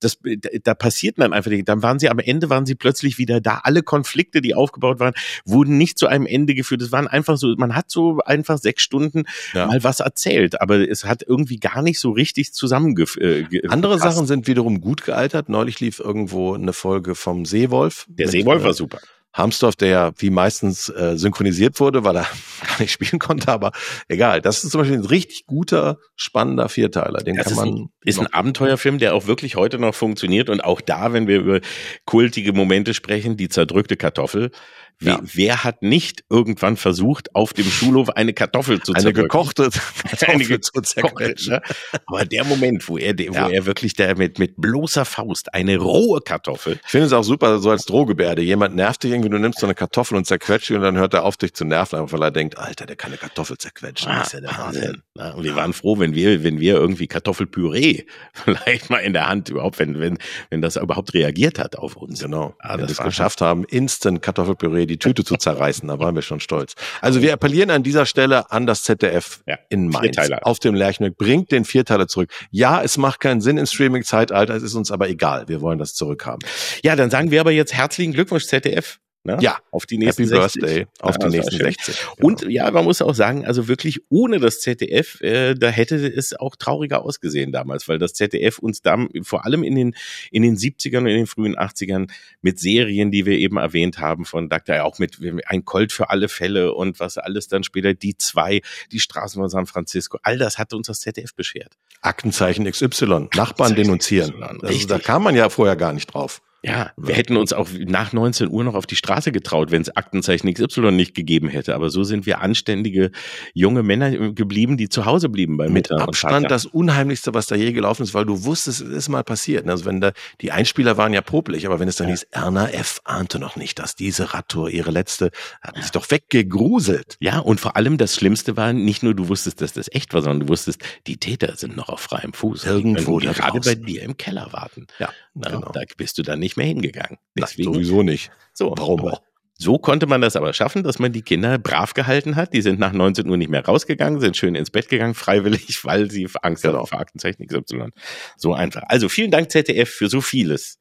Speaker 2: Das, da passiert dann einfach, dann waren sie am Ende, waren sie plötzlich wieder da. Alle Konflikte, die aufgebaut waren, wurden nicht zu einem Ende geführt. Es waren einfach so, man hat so einfach sechs Stunden ja. mal was erzählt, aber es hat irgendwie gar nicht so richtig zusammengefasst.
Speaker 3: Äh, Andere Sachen sind wiederum gut gealtert. Neulich lief irgendwo eine Folge vom Seewolf.
Speaker 2: Der Seewolf war super
Speaker 3: Harmsdorf, der ja wie meistens äh, synchronisiert wurde, weil er [laughs] gar nicht spielen konnte, aber egal. Das ist zum Beispiel ein richtig guter, spannender Vierteiler. Den das kann man.
Speaker 2: Ist ein, ist ein Abenteuerfilm, der auch wirklich heute noch funktioniert und auch da, wenn wir über kultige Momente sprechen, die zerdrückte Kartoffel, Wer, ja. wer, hat nicht irgendwann versucht, auf dem Schulhof eine Kartoffel zu
Speaker 3: Eine gekochte [laughs] Kartoffel
Speaker 2: eine zu zerquetschen. Aber der Moment, wo er, wo ja. er wirklich da mit, mit bloßer Faust eine rohe Kartoffel.
Speaker 3: Ich finde es auch super, so als Drohgebärde. Jemand nervt dich irgendwie, du nimmst so eine Kartoffel und zerquetscht und dann hört er auf, dich zu nerven, weil er denkt, Alter, der kann eine Kartoffel zerquetschen. Ah, das ist ja der Wahnsinn.
Speaker 2: Na, und wir waren froh, wenn wir, wenn wir irgendwie Kartoffelpüree [laughs] vielleicht mal in der Hand überhaupt, wenn, wenn, wenn das überhaupt reagiert hat auf uns.
Speaker 3: Genau. Ah, das wir es geschafft haben, instant Kartoffelpüree die Tüte zu zerreißen. Da waren wir schon stolz. Also wir appellieren an dieser Stelle an das ZDF ja, in Mainz auf dem Lerchenweg. Bringt den Vierteiler zurück. Ja, es macht keinen Sinn im Streaming-Zeitalter. Es ist uns aber egal. Wir wollen das zurückhaben.
Speaker 2: Ja, dann sagen wir aber jetzt herzlichen Glückwunsch ZDF.
Speaker 3: Ne? Ja,
Speaker 2: auf die nächsten
Speaker 3: Happy 60. Birthday, auf ja, die nächsten 60.
Speaker 2: Genau. Und ja, man muss auch sagen, also wirklich ohne das ZDF, äh, da hätte es auch trauriger ausgesehen damals, weil das ZDF uns da vor allem in den in den 70ern und in den frühen 80ern mit Serien, die wir eben erwähnt haben von Dr. auch mit ein Colt für alle Fälle und was alles dann später die zwei, die Straßen von San Francisco, all das hat uns das ZDF beschert.
Speaker 3: Aktenzeichen XY, Nachbarn denunzieren. Also, da kam man ja vorher gar nicht drauf.
Speaker 2: Ja, wir hätten uns auch nach 19 Uhr noch auf die Straße getraut, wenn es Aktenzeichen XY nicht gegeben hätte. Aber so sind wir anständige junge Männer geblieben, die zu Hause blieben bei
Speaker 3: Mit Abstand das Unheimlichste, was da je gelaufen ist, weil du wusstest, es ist mal passiert. Also wenn da, die Einspieler waren ja popelig, aber wenn es dann ja. hieß, Erna F. ahnte noch nicht, dass diese Radtour ihre letzte, hat sich doch weggegruselt.
Speaker 2: Ja, und vor allem das Schlimmste war, nicht nur du wusstest, dass das echt war, sondern du wusstest, die Täter sind noch auf freiem Fuß.
Speaker 3: Irgendwo
Speaker 2: die gerade bei dir im Keller warten. Ja, Na, genau. Da bist du dann nicht mehr hingegangen.
Speaker 3: Deswegen, Nein, sowieso nicht.
Speaker 2: So, warum auch? So konnte man das aber schaffen, dass man die Kinder brav gehalten hat. Die sind nach 19 Uhr nicht mehr rausgegangen, sind schön ins Bett gegangen, [laughs] freiwillig, weil sie Angst genau. hatten vor Aktenzeichen XY. So einfach. Also vielen Dank ZDF für so vieles.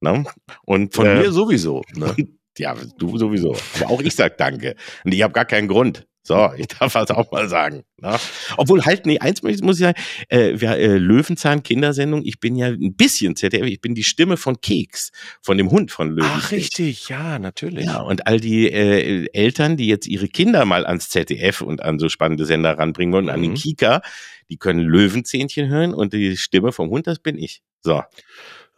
Speaker 2: Ne? Und
Speaker 3: von äh, mir sowieso. Ne? [laughs]
Speaker 2: ja, du sowieso. Aber auch ich sag Danke. Und ich habe gar keinen Grund. So, [laughs] ich darf das auch mal sagen. Ne? Obwohl halt, nee, eins muss ich sagen, äh, wir, äh, Löwenzahn Kindersendung, ich bin ja ein bisschen ZDF, ich bin die Stimme von Keks, von dem Hund von Löwenzahn.
Speaker 3: Ach, richtig, ja, natürlich. Ja,
Speaker 2: und all die äh, Eltern, die jetzt ihre Kinder mal ans ZDF und an so spannende Sender ranbringen wollen, mhm. an den. Kika, die können Löwenzähnchen hören und die Stimme vom Hund, das bin ich. So.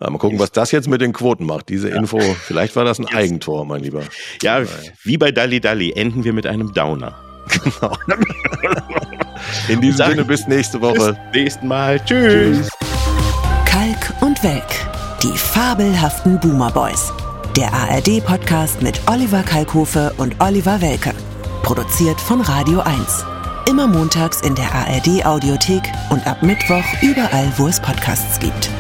Speaker 3: Ja, mal gucken, was das jetzt mit den Quoten macht. Diese Info, vielleicht war das ein Eigentor, mein Lieber.
Speaker 2: Ja, wie bei Dalli Dalli enden wir mit einem Downer. Genau. [laughs]
Speaker 3: In diesem Sinne, bis nächste Woche.
Speaker 2: Bis nächsten Mal. Tschüss.
Speaker 1: Kalk und Welk. Die fabelhaften Boomer Boys. Der ARD-Podcast mit Oliver Kalkofe und Oliver Welke. Produziert von Radio 1. Immer montags in der ARD-Audiothek und ab Mittwoch überall, wo es Podcasts gibt.